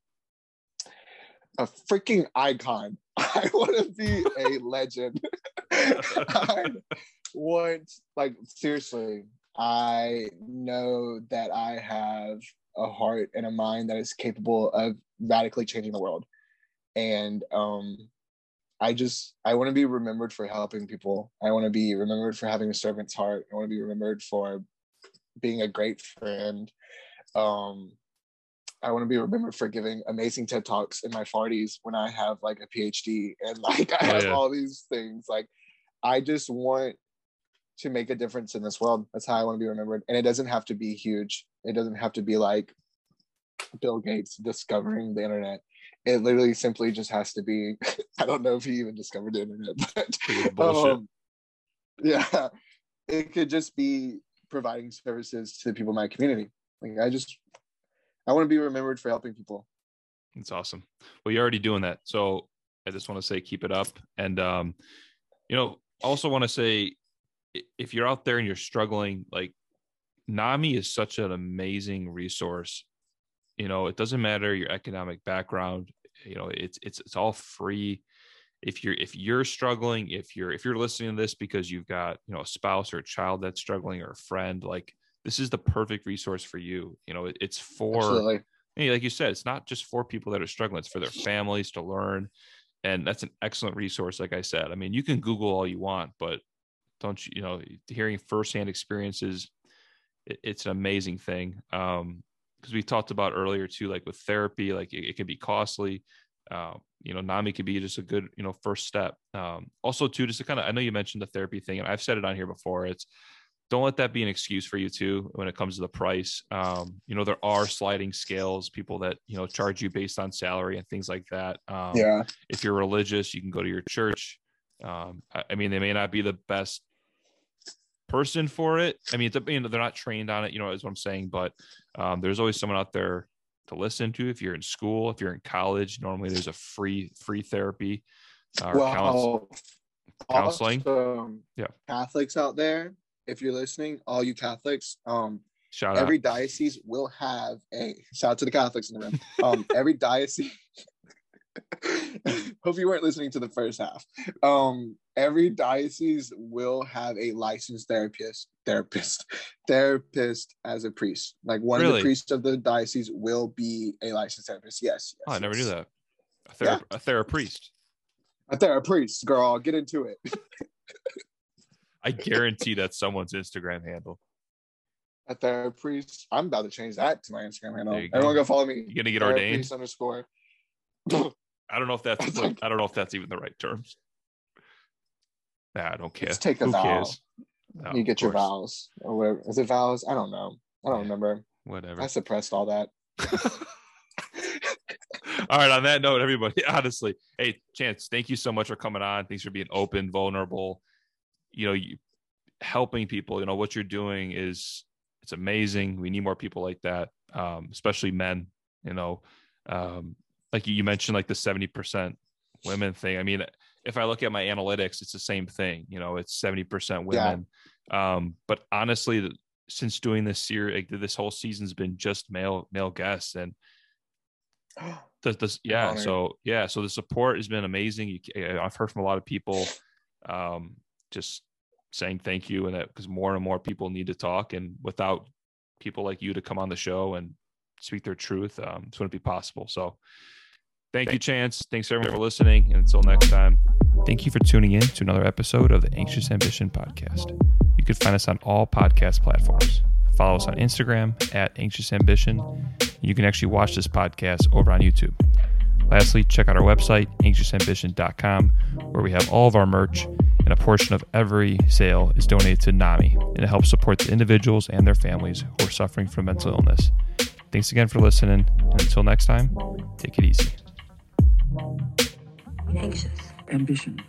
A freaking icon. I want to be a legend. I want, like, seriously, I know that I have a heart and a mind that is capable of radically changing the world. And um, I just I want to be remembered for helping people. I want to be remembered for having a servant's heart. I want to be remembered for being a great friend. Um, I want to be remembered for giving amazing TED talks in my 40s when I have like a PhD and like I Oh, have yeah. all these things. Like I just want to make a difference in this world. That's how I want to be remembered. And it doesn't have to be huge. It doesn't have to be like Bill Gates discovering the internet. It literally simply just has to be. I don't know if he even discovered the internet, but um, yeah, it could just be providing services to the people in my community. Like I just, I want to be remembered for helping people. It's awesome. Well, you're already doing that. So I just want to say keep it up. And um, you know, also want to say if you're out there and you're struggling, like NAMI is such an amazing resource. You know, it doesn't matter your economic background, you know, it's it's it's all free. If you're if you're struggling, if you're if you're listening to this because you've got, you know, a spouse or a child that's struggling or a friend, like this is the perfect resource for you. You know, it, it's for Absolutely. Like you said, it's not just for people that are struggling, it's for their families to learn. And that's an excellent resource. Like I said, I mean, you can Google all you want, but don't you, you know, hearing firsthand experiences it, it's an amazing thing. Um, because we talked about earlier too, like with therapy, like it, it can be costly. Uh, you know, NAMI could be just a good, you know, first step. Um, also too, just to kind of, I know you mentioned the therapy thing, and I've said it on here before. It's don't let that be an excuse for you too when it comes to the price. Um, you know, there are sliding scales, people that you know charge you based on salary and things like that. Um, yeah. If you're religious, you can go to your church. Um, I, I mean, they may not be the best person for it. I mean, it's, you know, they're not trained on it, you know, is what I'm saying, but um, there's always someone out there to listen to. If you're in school, if you're in college, normally there's a free, free therapy uh, well, counsel- counseling. awesome Yeah. Catholics out there, if you're listening, all you Catholics, um, Shout every out. diocese will have a shout out to the Catholics in the room. Um, every diocese. Hope you weren't listening to the first half. Um, every diocese will have a licensed therapist, therapist, therapist as a priest. Like one of the priests of the diocese will be a licensed therapist. Yes. Oh, I never yes. knew that. A, thera- a therapist. A therapist, girl. Get into it. I guarantee that's someone's Instagram handle. A therapist. I'm about to change that to my Instagram handle. Go. Everyone go follow me. You're gonna get ordained? Underscore. I don't know if that's like- I don't know if that's even the right terms. Nah, I don't care. Let's take a Who vow. cares? No, you get your vows or whatever. Is it vows? I don't know. I don't Yeah. remember. Whatever. I suppressed all that. All right. On that note, everybody, honestly, hey, Chance, thank you so much for coming on. Thanks for being open, vulnerable. You know, you helping people. You know what you're doing is it's amazing. We need more people like that, um, especially men. You know, um, like you mentioned, like the seventy percent women thing. I mean, if I look at my analytics, it's the same thing. You know, it's seventy percent Yeah. women. Um, but honestly, since doing this series, like, this whole season's been just male male guests, and the, the yeah so yeah so the support has been amazing you, i've heard from a lot of people um just saying thank you and that because more and more people need to talk and without people like you to come on the show and speak their truth um this wouldn't be possible so thank you chance thanks everyone for listening and until next time thank you for tuning in to another episode of the anxious ambition podcast you can find us on all podcast platforms follow us on instagram at anxious ambition you can actually watch this podcast over on YouTube. Lastly, check out our website, anxiousambition.com, where we have all of our merch, and a portion of every sale is donated to NAMI, and it helps support the individuals and their families who are suffering from mental illness. Thanks again for listening, and until next time, take it easy. Anxious. ambition.